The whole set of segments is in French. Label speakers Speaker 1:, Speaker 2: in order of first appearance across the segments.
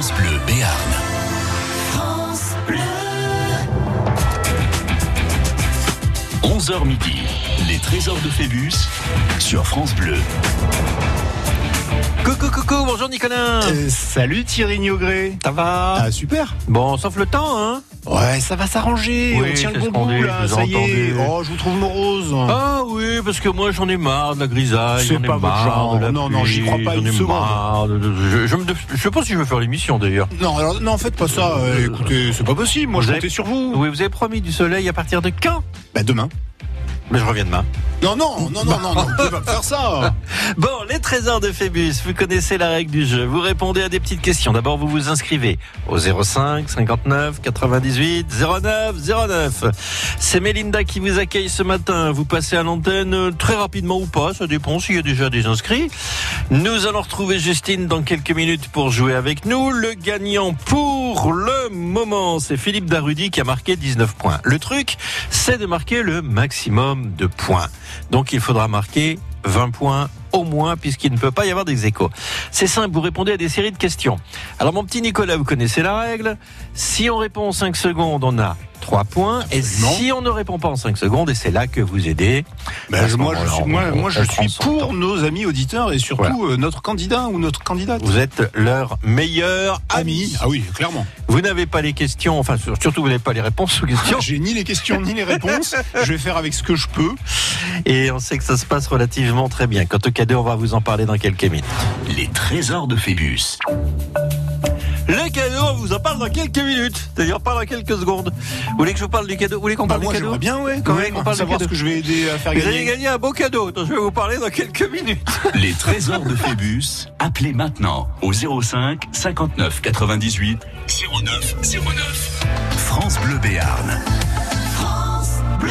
Speaker 1: France Bleu Béarn.
Speaker 2: France Bleu.
Speaker 1: 11h midi, les trésors de Phébus sur France Bleu.
Speaker 3: Coucou, coucou, bonjour Nicolas.
Speaker 4: Euh, salut Thierry Niogré.
Speaker 3: Ça va
Speaker 4: Ah super.
Speaker 3: Bon, sauf le temps, hein
Speaker 4: Ouais, ça va s'arranger.
Speaker 3: Oui,
Speaker 4: On tient le bon bout là, ça y est. Oh, je vous trouve morose.
Speaker 3: Ah oui, parce que moi j'en ai marre de la grisaille,
Speaker 4: C'est
Speaker 3: ai
Speaker 4: pas votre
Speaker 3: marre
Speaker 4: genre.
Speaker 3: de la
Speaker 4: Non, non, j'y crois pas une seconde.
Speaker 3: de- je, je, me- je sais pas si je veux faire l'émission d'ailleurs.
Speaker 4: Non, alors non, faites pas ça. Euh, écoutez, c'est pas possible. Moi,
Speaker 3: Vous
Speaker 4: je
Speaker 3: avez-
Speaker 4: comptais sur vous.
Speaker 3: Oui, vous avez promis du soleil à partir de quand?
Speaker 4: Bah demain.
Speaker 3: Mais je reviens demain.
Speaker 4: Non, non, non, non, non, non, pas me faire ça.
Speaker 3: Bon, les trésors de Phébus, vous connaissez la règle du jeu. Vous répondez à des petites questions. D'abord, vous vous inscrivez au 05 59 98 09 09. C'est Mélinda qui vous accueille ce matin. Vous passez à l'antenne euh, très rapidement ou pas, ça dépend s'il y a déjà des inscrits. Nous allons retrouver Justine dans quelques minutes pour jouer avec nous. Le gagnant pour le moment, c'est Philippe Darudy qui a marqué 19 points. Le truc, c'est de marquer le maximum de points. Donc il faudra marquer 20 points au moins puisqu'il ne peut pas y avoir des échos. C'est simple, vous répondez à des séries de questions. Alors mon petit Nicolas, vous connaissez la règle. Si on répond en 5 secondes, on a 3 points. Et si on ne répond pas en 5 secondes, et c'est là que vous aidez. Ce
Speaker 4: moi, je suis,
Speaker 3: on-
Speaker 4: moi,
Speaker 3: on-
Speaker 4: moi, je
Speaker 3: on
Speaker 4: suis
Speaker 3: prend son
Speaker 4: pour
Speaker 3: temps.
Speaker 4: nos amis auditeurs et surtout euh, notre candidat ou notre candidate.
Speaker 3: Vous êtes leur meilleur ami.
Speaker 4: Ah oui, clairement.
Speaker 3: Vous n'avez pas les questions, enfin surtout vous n'avez pas les réponses aux questions.
Speaker 4: J'ai ni les questions ni les réponses. je vais faire avec ce que je peux.
Speaker 3: Et on sait que ça se passe relativement très bien. Quant au cadeau, on va vous en parler dans quelques minutes.
Speaker 1: Les trésors de Phébus.
Speaker 3: Le cadeau, on vous en parle dans quelques minutes. C'est-à-dire pas dans quelques secondes. Vous voulez que je vous parle du cadeau Vous voulez qu'on
Speaker 4: Bah,
Speaker 3: parle
Speaker 4: moi,
Speaker 3: du cadeau
Speaker 4: bien, ouais, quand
Speaker 3: Ouais,
Speaker 4: même,
Speaker 3: qu'on parle du
Speaker 4: savoir
Speaker 3: cadeau.
Speaker 4: ce que je vais aider à faire
Speaker 3: Vous allez
Speaker 4: gagner.
Speaker 3: gagner un beau cadeau dont je vais vous parler dans quelques minutes.
Speaker 1: Les trésors de Phébus. Appelez maintenant au 05 59 98 09 09. France Bleu Béarn.
Speaker 2: France Bleu.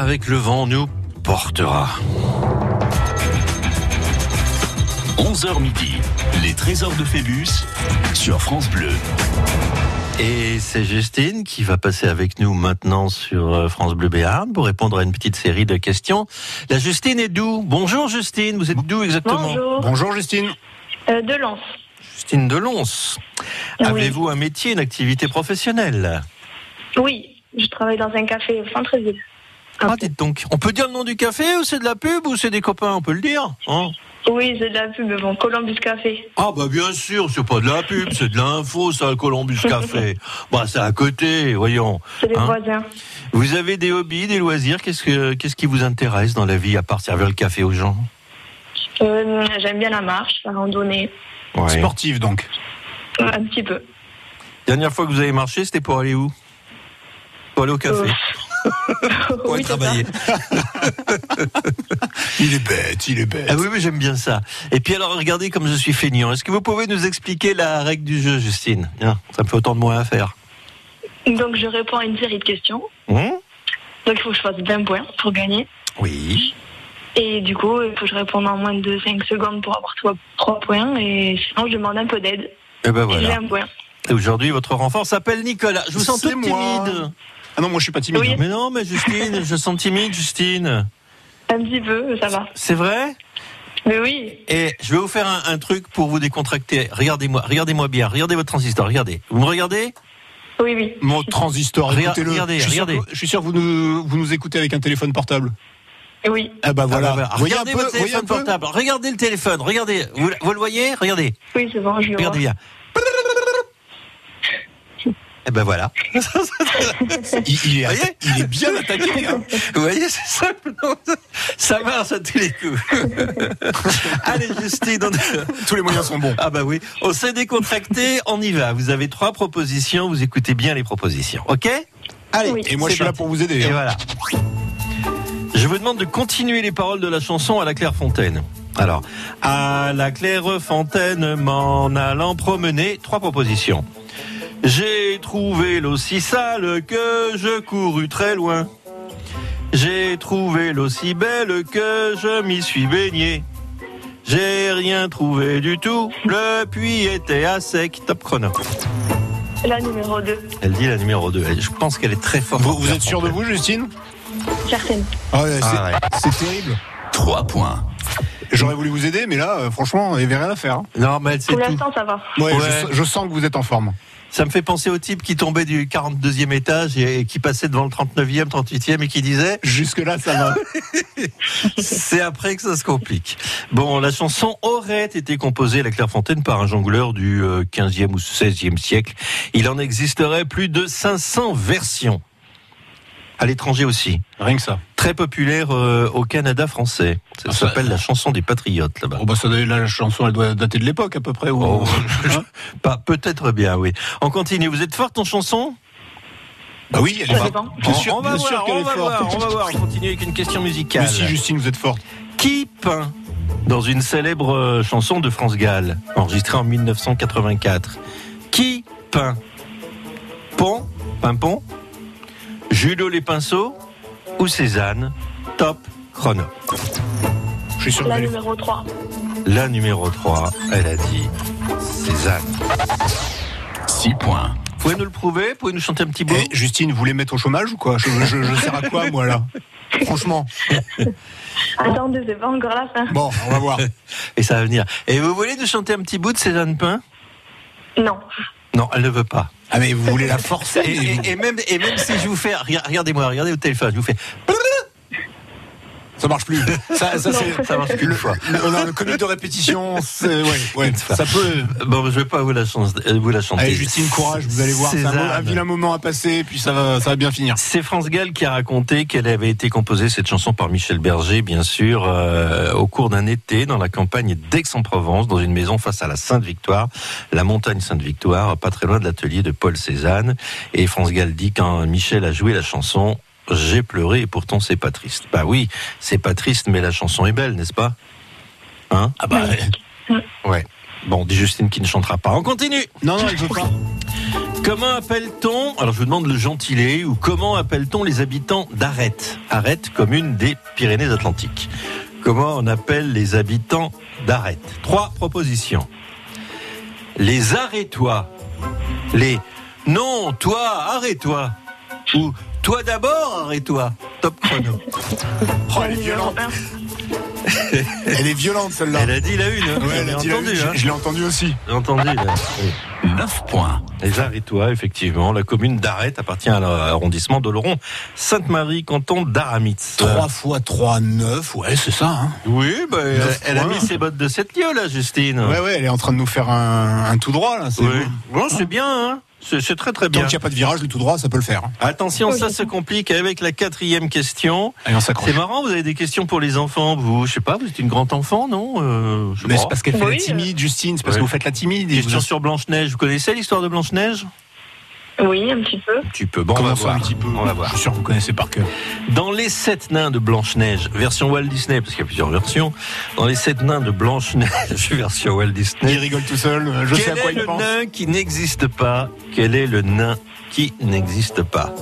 Speaker 3: Avec le vent nous portera.
Speaker 1: 11h midi, les trésors de Phébus sur France Bleu.
Speaker 3: Et c'est Justine qui va passer avec nous maintenant sur euh, France Bleu Béarn pour répondre à une petite série de questions. La Justine est d'où? Bonjour Justine, vous êtes d'où exactement?
Speaker 5: Bonjour,
Speaker 4: Bonjour Justine.
Speaker 5: Euh, de Lens.
Speaker 3: Justine de Lons.
Speaker 5: Oui.
Speaker 3: Avez-vous un métier, une activité professionnelle?
Speaker 5: Oui, je travaille dans un café au centre-ville.
Speaker 3: Ah, dites donc. On peut dire le nom du café ou c'est de la pub ou c'est des copains On peut le dire hein?
Speaker 5: Oui, c'est de la pub, mais bon, Columbus Café.
Speaker 3: Ah bah bien sûr, c'est pas de la pub, c'est de l'info, ça, le Columbus Café. bah c'est à côté, voyons.
Speaker 5: C'est les
Speaker 3: Hein?
Speaker 5: voisins.
Speaker 3: Vous avez des hobbies, des loisirs? Qu'est-ce que qu'est-ce qui vous intéresse dans la vie à part servir le café aux gens?
Speaker 5: Euh, J'aime bien la marche, la randonnée,
Speaker 3: Ouais.
Speaker 4: Sportive donc.
Speaker 5: euh, un petit peu.
Speaker 3: Dernière fois que vous avez marché, c'était pour aller où? Pour aller au café? Pour
Speaker 5: oui,
Speaker 3: travailler.
Speaker 4: Il est bête, il est bête.
Speaker 3: Ah oui, mais j'aime bien ça. Et puis alors, regardez comme je suis feignant. Est-ce que vous pouvez nous expliquer la règle du jeu, Justine? Tiens, Ça me fait autant de moins à faire.
Speaker 5: Donc, je réponds à une série de questions.
Speaker 3: Hum
Speaker 5: Donc, il faut que je fasse 20 points pour gagner.
Speaker 3: oui.
Speaker 5: Et du coup, il faut que je réponde en moins de 5 secondes pour avoir 3, points. Et sinon, je demande un peu d'aide.
Speaker 3: Et ben
Speaker 5: Et J'ai
Speaker 3: voilà.
Speaker 5: un point.
Speaker 3: Et Aujourd'hui, votre renfort s'appelle Nicolas. Je vous sens
Speaker 4: moi.
Speaker 3: timide.
Speaker 4: Ah non, moi je suis pas timide.
Speaker 5: Oui.
Speaker 3: Mais non, mais Justine, je sens timide, Justine.
Speaker 5: Un petit peu, ça va.
Speaker 3: C'est vrai?
Speaker 5: Mais oui,
Speaker 3: Et je vais vous faire un, un truc pour vous décontracter. Regardez-moi, regardez-moi bien. Regardez votre transistor. Regardez. Vous me regardez?
Speaker 5: Oui, oui.
Speaker 4: Mon transistor,
Speaker 3: Regarde-
Speaker 4: écoutez-le.
Speaker 3: regardez,
Speaker 4: je, suis sûr
Speaker 3: regardez.
Speaker 4: que- je suis sûr que vous nous, vous nous écoutez avec un téléphone portable.
Speaker 5: Oui,
Speaker 4: Ah bah voilà.
Speaker 3: Ah bah.
Speaker 4: Voyez
Speaker 3: Regardez
Speaker 4: un peu,
Speaker 3: votre
Speaker 4: un
Speaker 3: téléphone
Speaker 4: peu.
Speaker 3: portable. Regardez le téléphone. Regardez. Vous, vous le voyez? Regardez.
Speaker 5: oui, c'est bon, je vois.
Speaker 3: Regardez bien. Eh ben voilà.
Speaker 4: Il, il est, atta- il est bien attaqué. hein.
Speaker 3: Vous voyez, c'est simple. Ça marche à tous les coups. Allez, Justine. on-
Speaker 4: Tous les moyens sont bons.
Speaker 3: Ah bah oui. On s'est décontracté. On y va. Vous avez trois propositions. Vous écoutez bien les propositions. OK? Allez.
Speaker 5: Oui.
Speaker 4: Et moi je suis là pour vous aider.
Speaker 3: Et
Speaker 4: hein.
Speaker 3: voilà. Je vous demande de continuer les paroles de la chanson à la Clairefontaine. Alors, à la Clairefontaine, m'en allant promener, trois propositions. J'ai trouvé l'eau si sale que je courus très loin. J'ai trouvé l'eau si belle que je m'y suis baigné. J'ai rien trouvé du tout, le puits était à sec. Top chrono.
Speaker 5: La numéro 2,
Speaker 3: Elle dit la numéro 2. Je pense qu'elle est très forte.
Speaker 4: Vous, êtes sûr de vous, Justine?
Speaker 5: Certaine.
Speaker 4: Ah ouais, c'est
Speaker 3: Ah ouais.
Speaker 4: c'est terrible.
Speaker 1: 3 points.
Speaker 4: J'aurais voulu vous aider, mais là, euh, franchement, il n'y avait rien à faire. hein.
Speaker 3: Non, mais elle sait
Speaker 5: Pour l'instant, ça va.
Speaker 4: Ouais,
Speaker 3: Ouais.
Speaker 4: Je, je sens que vous êtes en forme.
Speaker 3: Ça me fait penser au type qui tombait du 42e étage et qui passait devant le 39e, 38e et qui disait
Speaker 4: Jusque-là, ça va.
Speaker 3: c'est après que ça se complique. Bon, la chanson aurait été composée à la Clairefontaine par un jongleur du euh, 15e ou 16e siècle. Il en existerait plus de 500 versions. À l'étranger aussi.
Speaker 4: Rien que ça.
Speaker 3: Très populaire euh, au Canada français. Ça
Speaker 4: Ah, ça-
Speaker 3: s'appelle la chanson des patriotes là-bas.
Speaker 4: Oh, bah, ça doit- la chanson, elle doit dater de l'époque à peu près. ou-
Speaker 3: Oh,
Speaker 4: Hein
Speaker 3: Pas peut-être bien, oui. On continue. Vous êtes forte en chanson?
Speaker 4: Bah oui, elle est forte. Bien sûr,
Speaker 3: on va
Speaker 4: bien
Speaker 3: voir, on
Speaker 4: est
Speaker 3: va
Speaker 4: forte.
Speaker 3: voir, on va voir. On continue avec une question musicale.
Speaker 4: Mais si, Justine, vous êtes forte.
Speaker 3: Qui peint dans une célèbre euh, chanson de France Gall, enregistrée en 1984 Qui peint? Pont? Pimpon? Julio Les Pinceaux ou Cézanne Top chrono.
Speaker 4: Je suis sûr
Speaker 5: La numéro 3.
Speaker 3: La numéro 3, elle a dit Cézanne.
Speaker 1: 6 points.
Speaker 3: Vous pouvez nous le prouver Vous pouvez nous chanter un petit bout
Speaker 4: Eh, Justine, vous voulez mettre au chômage ou quoi? Je, je, je sers à quoi, moi, là? Franchement.
Speaker 5: Attendez, c'est pas encore la fin.
Speaker 4: Bon, on va voir.
Speaker 3: Et ça va venir. Et vous voulez nous chanter un petit bout de Cézanne Pain
Speaker 5: Non.
Speaker 3: Non, elle ne veut pas.
Speaker 4: Ah, mais vous voulez la forcer
Speaker 3: Et, et- et même, et même si je vous fais, rega- regardez-moi, regardez au téléphone, je vous fais,
Speaker 4: Ça marche plus. Ça, ça, c'est-
Speaker 3: ça marche qu'une fois.
Speaker 4: le- on a un comique de répétition. c'est- Ouais, ça peut.
Speaker 3: Bon, je vais pas vous la, chance- euh, vous la chanter.
Speaker 4: Allez, Justine, courage, vous allez voir. C'est un, un vilain moment à passer, puis ça va, ça va bien finir.
Speaker 3: C'est France Gall qui a raconté qu'elle avait été composée, cette chanson, par Michel Berger, bien sûr, euh, au cours d'un été dans la campagne d'Aix-en-Provence, dans une maison face à la Sainte-Victoire, la montagne Sainte-Victoire, pas très loin de l'atelier de Paul Cézanne. Et France Gall dit quand Michel a joué la chanson, j'ai pleuré et pourtant c'est pas triste. Bah oui, c'est pas triste, mais la chanson est belle, n'est-ce pas? Hein?
Speaker 4: Ah bah.
Speaker 3: Ouais. Bon, dit Justine qui ne chantera pas. On continue
Speaker 4: Non, non, elle veut pas.
Speaker 3: Comment appelle-t-on, alors je vous demande le gentilé, ou comment appelle-t-on les habitants d'Arête Arête, commune des Pyrénées-Atlantiques. Comment on appelle les habitants d'Arête Trois propositions. Les arrête-toi. Les non, toi, arrête-toi. Ou toi d'abord, arrête-toi. Top chrono.
Speaker 4: Oh, elle est violente. Elle est violente celle-là.
Speaker 3: Elle a dit la une. hein.
Speaker 4: Ouais, elle a dit la une.
Speaker 3: hein.
Speaker 4: Je, je l'ai entendu aussi.
Speaker 3: J'ai entendu. là. Oui.
Speaker 1: 9 points.
Speaker 3: Les Arrêtois, effectivement. La commune d'Arrête appartient à l'arrondissement d'Oloron, Sainte-Marie, canton d'Aramitz.
Speaker 4: 3 fois 3, 9. Ouais, c'est ça. Hein.
Speaker 3: Oui, bah, elle, a mis ses bottes de cette lieu, là, Justine.
Speaker 4: Ouais, ouais, elle est en train de nous faire un, un tout droit là. C'est
Speaker 3: Oui.
Speaker 4: bon.
Speaker 3: Bon, c'est bien, hein. C'est très très
Speaker 4: Tant
Speaker 3: bien.
Speaker 4: qu'il n'y a pas de virage, le tout droit, ça peut le faire. hein.
Speaker 3: Attention, ça se complique avec la quatrième question.
Speaker 4: Allez, on s'accroche.
Speaker 3: C'est marrant, vous avez des questions pour les enfants, vous. Je sais pas, vous êtes une grande enfant, non euh, je
Speaker 4: Mais c'est parce qu'elle fait
Speaker 5: Oui,
Speaker 4: la timide, Justine. C'est parce
Speaker 3: Ouais.
Speaker 4: que vous faites la timide.
Speaker 3: Question
Speaker 4: vous-
Speaker 3: sur Blanche-Neige. Vous connaissez l'histoire de Blanche-Neige?
Speaker 5: Oui, un petit peu.
Speaker 3: Un petit peu. Bon, on va voir.
Speaker 4: un petit peu
Speaker 3: On va voir.
Speaker 4: Je suis sûr que vous connaissez par cœur.
Speaker 3: Dans les sept nains de Blanche-Neige, version Walt Disney, parce qu'il y a plusieurs versions, dans les sept nains de Blanche-Neige, version Walt
Speaker 4: Il
Speaker 3: Disney,
Speaker 4: rigole tout seul. Je sais à
Speaker 3: quel
Speaker 4: quoi
Speaker 3: est
Speaker 4: il
Speaker 3: le
Speaker 4: pense.
Speaker 3: nain qui n'existe pas? Quel est le nain qui n'existe pas?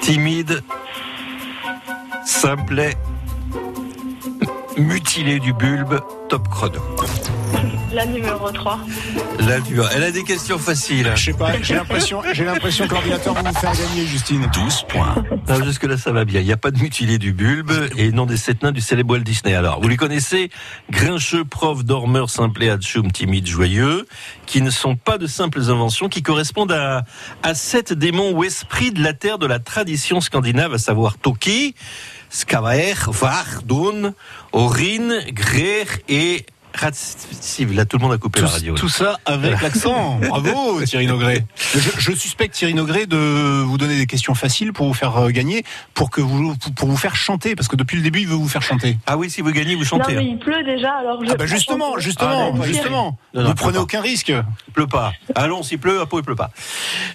Speaker 3: Timide, simplet, mutilé du bulbe, top chrono.
Speaker 5: La numéro 3.
Speaker 3: Là, tu vois, elle a des questions faciles.
Speaker 4: Je sais pas, j'ai l'impression, j'ai l'impression que l'ordinateur va vous faire gagner, Justine.
Speaker 1: 12 points.
Speaker 3: Non, jusque-là, ça va bien. Il n'y a pas de mutilé du bulbe et non des sept nains du célèbre Walt Disney. Alors, vous les connaissez? Grincheux, prof, dormeur, simplet, atchoum, timide, joyeux, qui ne sont pas de simples inventions, qui correspondent à, à sept démons ou esprits de la terre de la tradition scandinave, à savoir Toki, Skavaer, Vardun, Orin, Grer et Ratsiv. Là, tout le monde a coupé
Speaker 4: Tout,
Speaker 3: la radio.
Speaker 4: tout ça avec l'accent. Bravo, Thierry Nogré. Je, je suspecte Thierry Nogré de vous donner des questions faciles pour vous faire euh, gagner, pour que vous, pour vous faire chanter, parce que depuis le début, il veut vous faire chanter.
Speaker 3: Ah oui, si vous gagnez, vous
Speaker 5: Non,
Speaker 3: chantez.
Speaker 5: mais
Speaker 3: hein.
Speaker 5: il pleut déjà, alors je.
Speaker 4: Ah bah justement, justement,
Speaker 3: Ah, non,
Speaker 4: justement.
Speaker 3: Non, non,
Speaker 4: vous prenez aucun risque.
Speaker 3: Il pleut pas. Allons, s'il pleut, à Pau, il pleut pas.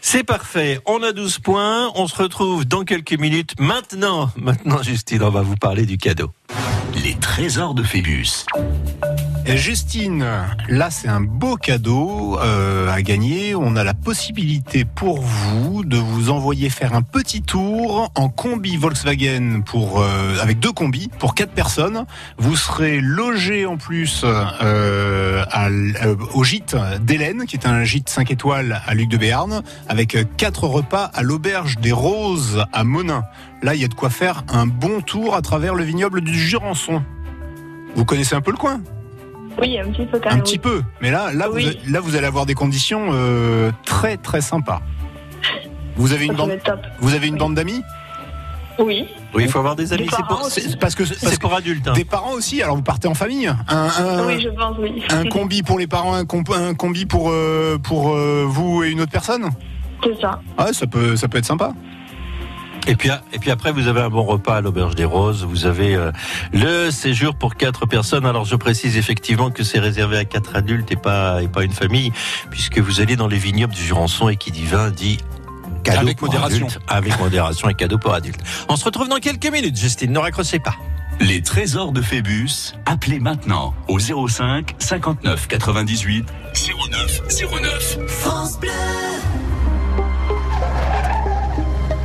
Speaker 3: C'est parfait. On a 12 points. On se retrouve dans quelques minutes. Maintenant, maintenant, Justine, on va vous parler du cadeau.
Speaker 1: Les trésors de Phébus.
Speaker 4: Justine, là c'est un beau cadeau euh, à gagner. On a la possibilité pour vous de vous envoyer faire un petit tour en combi Volkswagen pour euh, avec deux combis pour quatre personnes. Vous serez logé en plus euh, au gîte d'Hélène, qui est un gîte 5 étoiles à Luc de Béarn, avec quatre repas à l'auberge des Roses à Monin. Là, il y a de quoi faire un bon tour à travers le vignoble du Jurançon. Vous connaissez un peu le coin?
Speaker 5: Oui, un petit peu quand
Speaker 4: un petit peu. Mais là, là,
Speaker 5: Oui.
Speaker 4: vous, a- là, vous allez avoir des conditions euh, très très sympas. Vous avez une bande,
Speaker 5: être top.
Speaker 4: vous avez une bande d'amis?
Speaker 5: Oui.
Speaker 3: Oui, il faut avoir des amis.
Speaker 5: Des
Speaker 3: C'est pour,
Speaker 4: Parce que
Speaker 3: c'est pour adultes. hein.
Speaker 4: des parents aussi. Alors vous partez en famille? Un, un,
Speaker 5: oui, je pense, oui.
Speaker 4: un combi pour les parents, un, comp- un combi pour euh, pour euh, vous et une autre personne?
Speaker 5: C'est ça.
Speaker 4: Ouais, ça peut ça peut être sympa.
Speaker 3: Et puis, et puis après, vous avez un bon repas à l'Auberge des Roses. Vous avez euh, le séjour pour quatre personnes. Alors, je précise effectivement que c'est réservé à quatre adultes et pas, et pas une famille, puisque vous allez dans les vignobles du Jurançon et qui dit vin dit cadeau
Speaker 4: Avec
Speaker 3: pour
Speaker 4: modération.
Speaker 3: adultes. Avec modération et cadeau pour adultes. On se retrouve dans quelques minutes, Justine. Ne raccrochez pas.
Speaker 1: Les trésors de Phébus. Appelez maintenant au 05 59 98 09 09.
Speaker 2: France Bleu.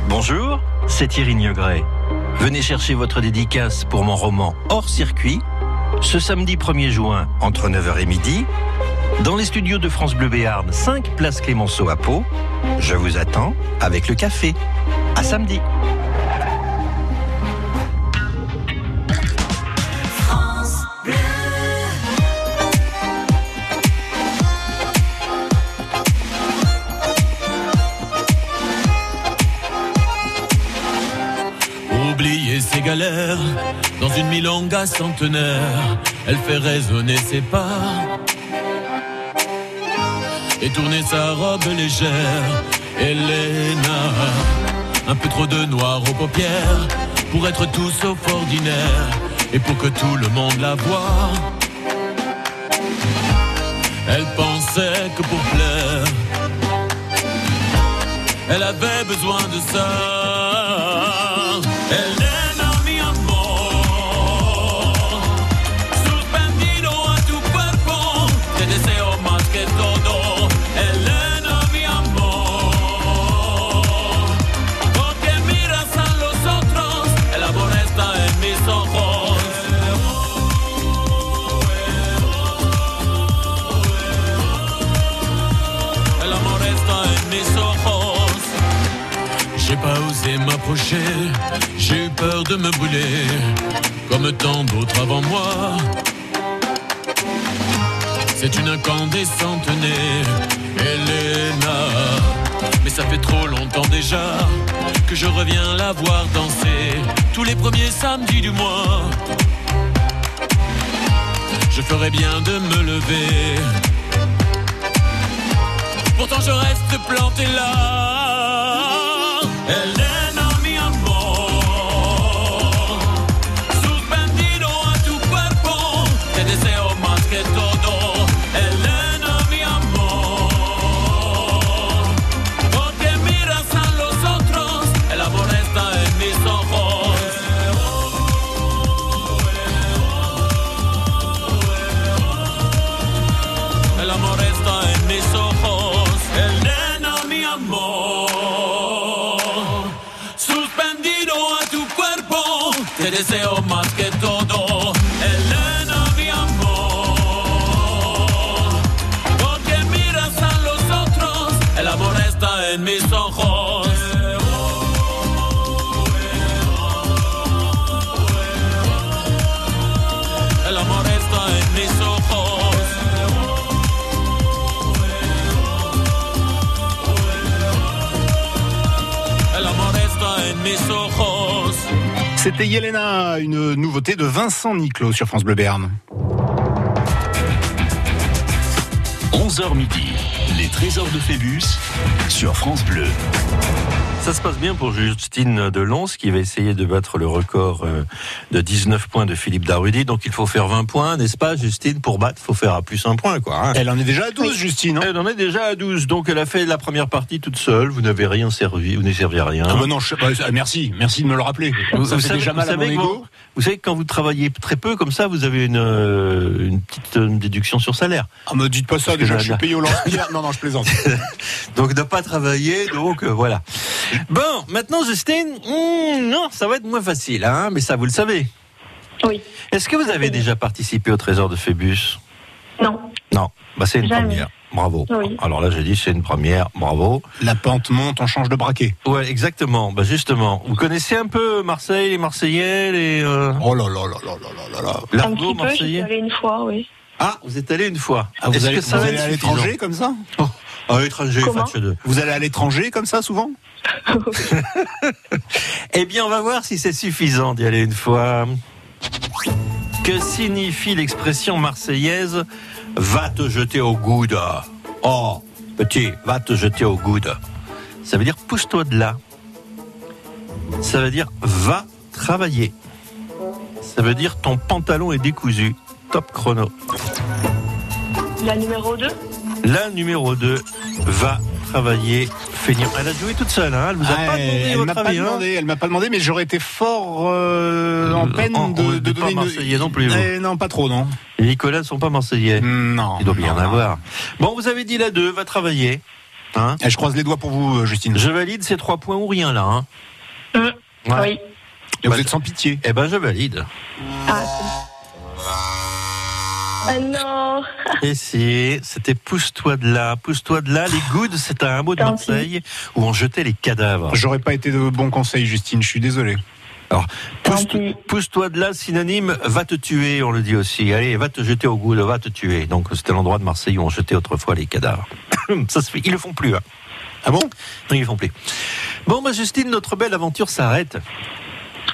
Speaker 3: Bonjour, c'est Thierry Niegret. Venez chercher votre dédicace pour mon roman Hors circuit, ce samedi 1er juin entre 9h et midi, dans les studios de France Bleu Béarn, 5 place Clémenceau à Pau. Je vous attends avec le café. À samedi.
Speaker 6: Dans une milonga centenaire, elle fait résonner ses pas et tourner sa robe légère. Elena, un peu trop de noir aux paupières pour être tout sauf ordinaire et pour que tout le monde la voie. Elle pensait que pour plaire, elle avait besoin de ça. Elena, j'ai eu peur de me brûler, comme tant d'autres avant moi. C'est une incandescente née, Elena. Mais ça fait trop longtemps déjà que je reviens la voir danser tous les premiers samedis du mois. Je ferais bien de me lever. Pourtant je reste planté là. En mis ojos, Elena, mi amor. Suspendido a tu cuerpo, te deseo más que
Speaker 4: C'était Yelena, une nouveauté de Vincent Niclot sur France Bleu Béarn.
Speaker 1: 11h midi, les trésors de Phébus sur France Bleu.
Speaker 3: Ça se passe bien pour Justine Delons qui va essayer de battre le record euh, de 19 points de Philippe Darudy. Donc il faut faire 20 points, n'est-ce pas Justine? Pour battre, il faut faire à plus un point. Quoi, hein.
Speaker 4: Elle en est déjà à 12, Justine. hein
Speaker 3: Elle en est déjà à 12, donc elle a fait la première partie toute seule. Vous n'avez rien servi, vous n'avez servi à rien.
Speaker 4: Ah bah non, je- bah, merci, merci de me le rappeler. ça fait déjà mal à mon
Speaker 3: savez que
Speaker 4: ego.
Speaker 3: vous, vous savez que quand vous travaillez très peu comme ça, vous avez une, euh, une petite déduction sur salaire.
Speaker 4: Ah, me dites pas ça, déjà, je suis payé au lance-pierre. Non, non, je plaisante.
Speaker 3: Donc de pas travailler, donc euh, voilà. Bon, maintenant, Justine, hmm, non, ça va être moins facile, hein, mais ça, vous le savez.
Speaker 5: Oui.
Speaker 3: Est-ce que vous avez déjà participé au trésor de Phébus?
Speaker 5: Non.
Speaker 3: Non, bah, c'est une première. Bravo.
Speaker 5: Oui.
Speaker 3: Alors là, j'ai dit, c'est une première. Bravo.
Speaker 4: La pente monte, on change de braquet.
Speaker 3: Ouais, exactement. Bah justement, vous connaissez un peu Marseille, les Marseillais, les. Euh,
Speaker 4: oh là là là là là là là. là.
Speaker 3: L'argot marseillais.
Speaker 5: Peu, une fois, oui.
Speaker 3: Ah, vous êtes allé une fois.
Speaker 4: Ah,
Speaker 3: Est-ce que ça
Speaker 4: vous allez à l'étranger comme ça? Oh.
Speaker 3: À l'étranger,
Speaker 4: Vous allez à l'étranger comme ça souvent?
Speaker 3: Eh bien, on va voir si c'est suffisant d'y aller une fois. Que signifie l'expression marseillaise va te jeter au goude Oh, petit, va te jeter au goude. Ça veut dire pousse-toi de là. Ça veut dire va travailler. Ça veut dire ton pantalon est décousu. Top chrono.
Speaker 5: La numéro 2
Speaker 3: La numéro 2 va travailler. Finir. Elle a joué toute seule, hein. Elle vous a
Speaker 4: Ah,
Speaker 3: pas demandé
Speaker 4: elle
Speaker 3: votre
Speaker 4: m'a pas
Speaker 3: avis, hein.
Speaker 4: demandé, elle m'a pas demandé, mais j'aurais été fort euh, en
Speaker 3: Euh,
Speaker 4: peine
Speaker 3: en-
Speaker 4: de,
Speaker 3: pas
Speaker 4: donner une.
Speaker 3: marseillais non plus.
Speaker 4: Eh, non, pas trop, non.
Speaker 3: Les Nicolas ne sont pas marseillais.
Speaker 4: Non.
Speaker 3: Il doit bien en avoir. Bon, vous avez dit la 2, va travailler. Hein
Speaker 4: Eh, je croise les doigts pour vous, euh, Justine.
Speaker 3: je valide ces trois points ou rien là. Hein
Speaker 5: Mmh.
Speaker 3: Ouais.
Speaker 5: Oui.
Speaker 4: Et vous
Speaker 3: Bah,
Speaker 4: êtes sans pitié.
Speaker 3: Eh ben, je valide.
Speaker 5: Ah, ah non
Speaker 3: Et si, c'était pousse-toi de là, pousse-toi de là. Les goods, c'est un hameau de Marseille où on jetait les cadavres.
Speaker 4: J'aurais pas été de bon conseil, Justine, je suis désolé.
Speaker 5: Pis.
Speaker 3: Pousse-toi de là, synonyme, va te tuer, on le dit aussi. Allez, va te jeter au goud, va te tuer. Donc, c'était l'endroit de Marseille où on jetait autrefois les cadavres. Ça se fait, ils le font plus. Hein.
Speaker 4: Ah bon?
Speaker 3: Non, ils le font plus. Bon, bah, Justine, notre belle aventure s'arrête.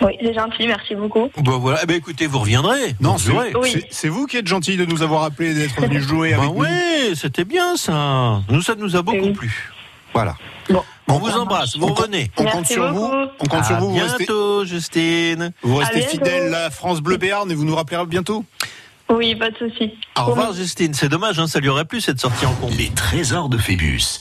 Speaker 5: Oui, c'est gentil, merci beaucoup.
Speaker 3: Bon, voilà. Eh ben, écoutez, vous reviendrez.
Speaker 4: Non, c'est.
Speaker 5: Oui.
Speaker 4: c'est- vous qui êtes gentil de nous avoir appelé, d'être venu jouer
Speaker 3: Ben
Speaker 4: avec nous.
Speaker 3: oui, c'était bien ça. Nous, ça nous a beaucoup
Speaker 5: Oui.
Speaker 3: plu. Voilà.
Speaker 5: Bon.
Speaker 3: On vous embrasse, vous
Speaker 4: On
Speaker 3: revenez.
Speaker 4: On
Speaker 5: Merci
Speaker 4: compte sur vous. On compte sur
Speaker 3: À
Speaker 4: vous. Vous restez,
Speaker 3: bientôt, Justine.
Speaker 4: vous restez
Speaker 5: À
Speaker 4: fidèle à France Bleu Béarn et vous nous rappellerez bientôt.
Speaker 5: Oui, pas de souci.
Speaker 3: Au revoir, Justine. C'est dommage, hein, ça lui aurait plu cette sortie en combi.
Speaker 1: Les trésors de Phébus.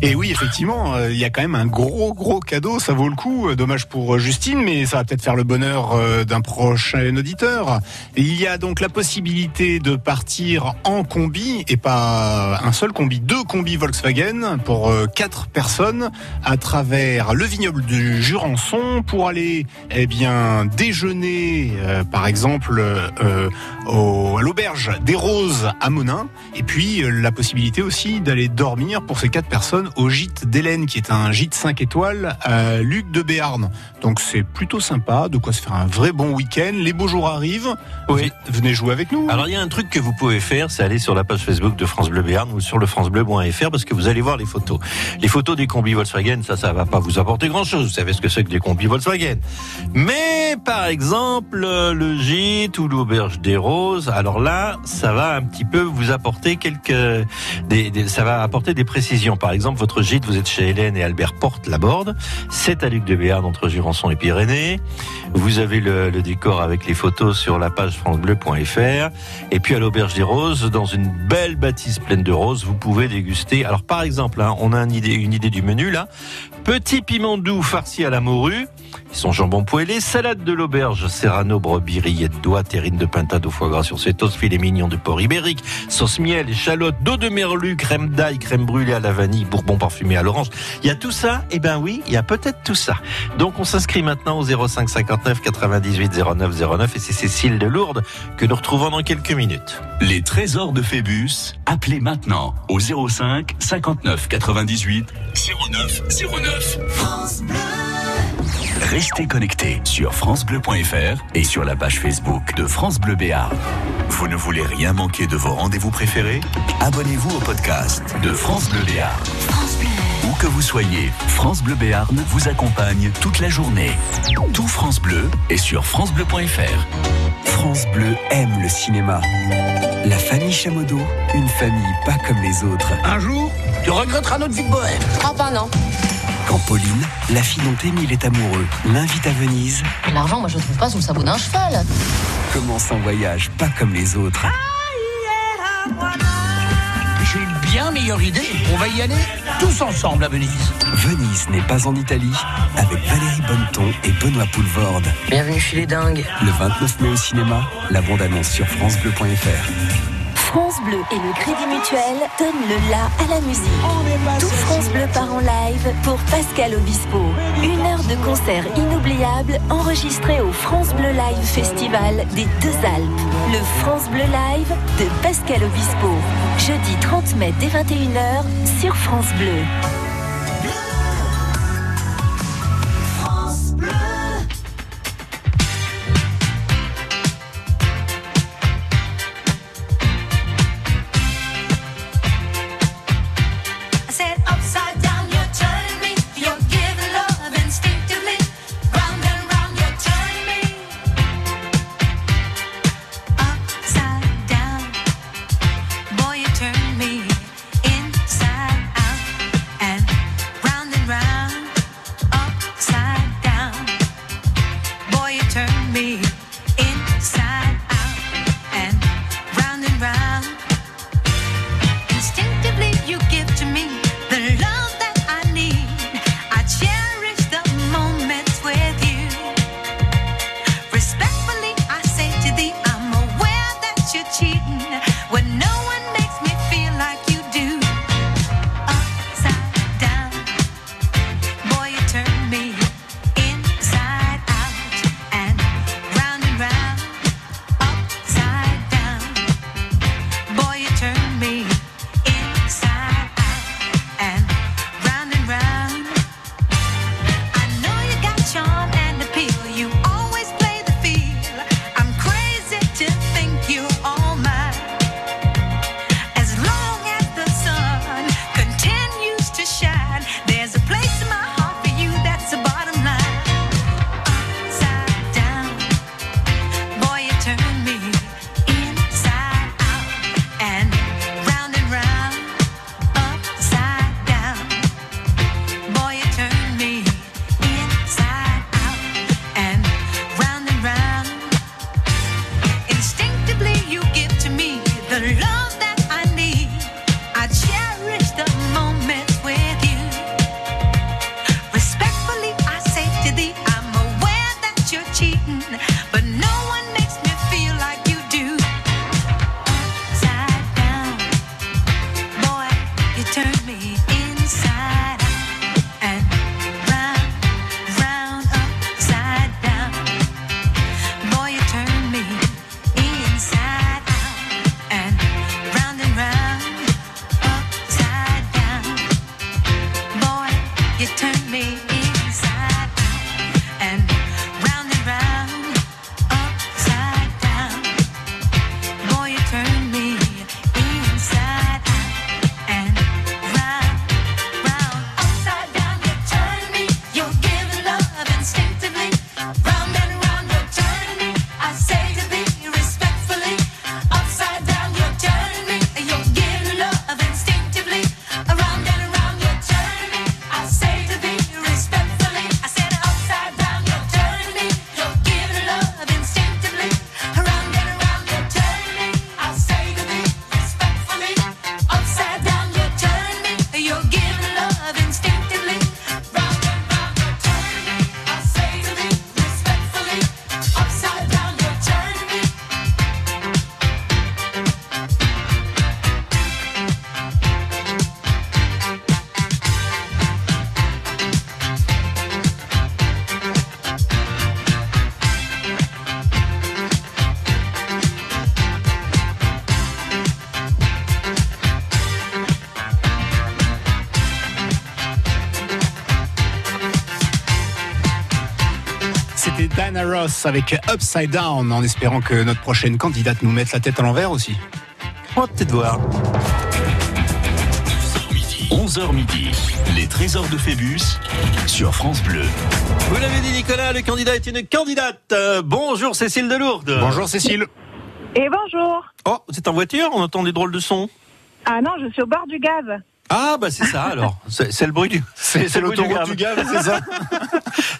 Speaker 4: Et oui, effectivement, euh, il y a quand même un gros, gros cadeau. Ça vaut le coup. Euh, Dommage pour euh, Justine, mais ça va peut-être faire le bonheur d'un prochain auditeur. Il y a donc la possibilité de partir en combi, et pas un seul combi, deux combis Volkswagen pour quatre personnes à travers le vignoble du Jurançon pour aller, eh bien, déjeuner, par exemple, à l'auberge des Roses à Monin. Et puis, la possibilité aussi d'aller dormir pour ces quatre personnes Au gîte d'Hélène, qui est un gîte 5 étoiles à Luc de Béarn. Donc c'est plutôt sympa, de quoi se faire un vrai bon week-end. Les beaux jours arrivent.
Speaker 3: Oui.
Speaker 4: Venez jouer avec nous.
Speaker 3: Alors il y a un truc que vous pouvez faire, c'est aller sur la page Facebook de France Bleu Béarn ou sur le francebleu.fr parce que vous allez voir les photos. Les photos des combis Volkswagen, ça, ça va pas vous apporter grand chose. Vous savez ce que c'est que des combis Volkswagen. Mais par exemple, le gîte ou l'auberge des roses, alors là, ça va un petit peu vous apporter quelques, des, des- ça va apporter des précisions. Par exemple, votre gîte, vous êtes chez Hélène et Albert Porte Laborde. C'est à Luc de Béarn entre Jurançon et Pyrénées. Vous avez le, le décor avec les photos sur la page francebleu.fr. Et puis à l'auberge des roses, dans une belle bâtisse pleine de roses, vous pouvez déguster. Alors par exemple, hein, on a une idée, une idée du menu là. Petit piment doux farci à la morue, son jambon poêlé, salade de l'auberge, serrano, brebis, rillettes d'oie, terrine de pintade au foie gras sur ses filet mignon de porc ibérique, sauce miel, échalote, d'eau de merlu, crème d'ail, crème brûlée à la vanille, bourbon parfumé à l'orange. Il y a tout ça? Eh ben oui, il y a peut-être tout ça. Donc on s'inscrit maintenant au 05 59 98 09 09 et c'est Cécile de Lourdes que nous retrouvons dans quelques minutes.
Speaker 1: Les trésors de Phébus, appelez maintenant au 05 59 98 09 09.
Speaker 2: France Bleu.
Speaker 1: Restez connectés sur francebleu.fr et sur la page Facebook de France Bleu Béarn. Vous ne voulez rien manquer de vos rendez-vous préférés? Abonnez-vous au podcast de France Bleu Béarn. Où que vous soyez, France Bleu Béarn vous accompagne toute la journée. Tout France Bleu est sur francebleu.fr.
Speaker 7: France Bleu aime le cinéma. La famille Chamodo, une famille pas comme les autres.
Speaker 8: Un jour, tu regretteras notre vie de bohème.
Speaker 9: Ah bah non.
Speaker 7: Quand Pauline, la fille dont Émile est amoureux, l'invite à Venise,
Speaker 9: L'argent, moi je le trouve pas sous le sabot d'un cheval.
Speaker 7: commence un voyage pas comme les autres.
Speaker 8: J'ai une bien meilleure idée. On va y aller tous ensemble à Venise.
Speaker 7: Venise n'est pas en Italie, avec Valérie Bonneton et Benoît Poulvorde.
Speaker 9: Bienvenue chez les dingues.
Speaker 7: Le 29 mai au cinéma, la bande-annonce sur francebleu.fr.
Speaker 10: France Bleu et le Crédit Mutuel donnent le la à la musique. Tout France Bleu part en live pour Pascal Obispo. Une heure de concert inoubliable enregistré au France Bleu Live Festival des Deux Alpes. Le France Bleu Live de Pascal Obispo. Jeudi 30 mai dès 21h sur France Bleu.
Speaker 2: turn
Speaker 4: Ross avec Upside Down en espérant que notre prochaine candidate nous mette la tête à l'envers aussi.
Speaker 3: On va peut-être voir.
Speaker 1: 11h midi, les trésors de Phébus sur France Bleu.
Speaker 3: Vous l'avez dit Nicolas, le candidat est une candidate. Euh, bonjour Cécile Delourde.
Speaker 4: Bonjour Cécile.
Speaker 11: Et bonjour.
Speaker 3: Oh, vous êtes en voiture On entend des drôles de sons.
Speaker 11: Ah non, je suis au bord du gaz.
Speaker 3: Ah bah c'est ça alors. C'est c'est le bruit du.
Speaker 4: C'est c'est
Speaker 3: le bruit du
Speaker 4: l'autoroute du Gave, c'est ça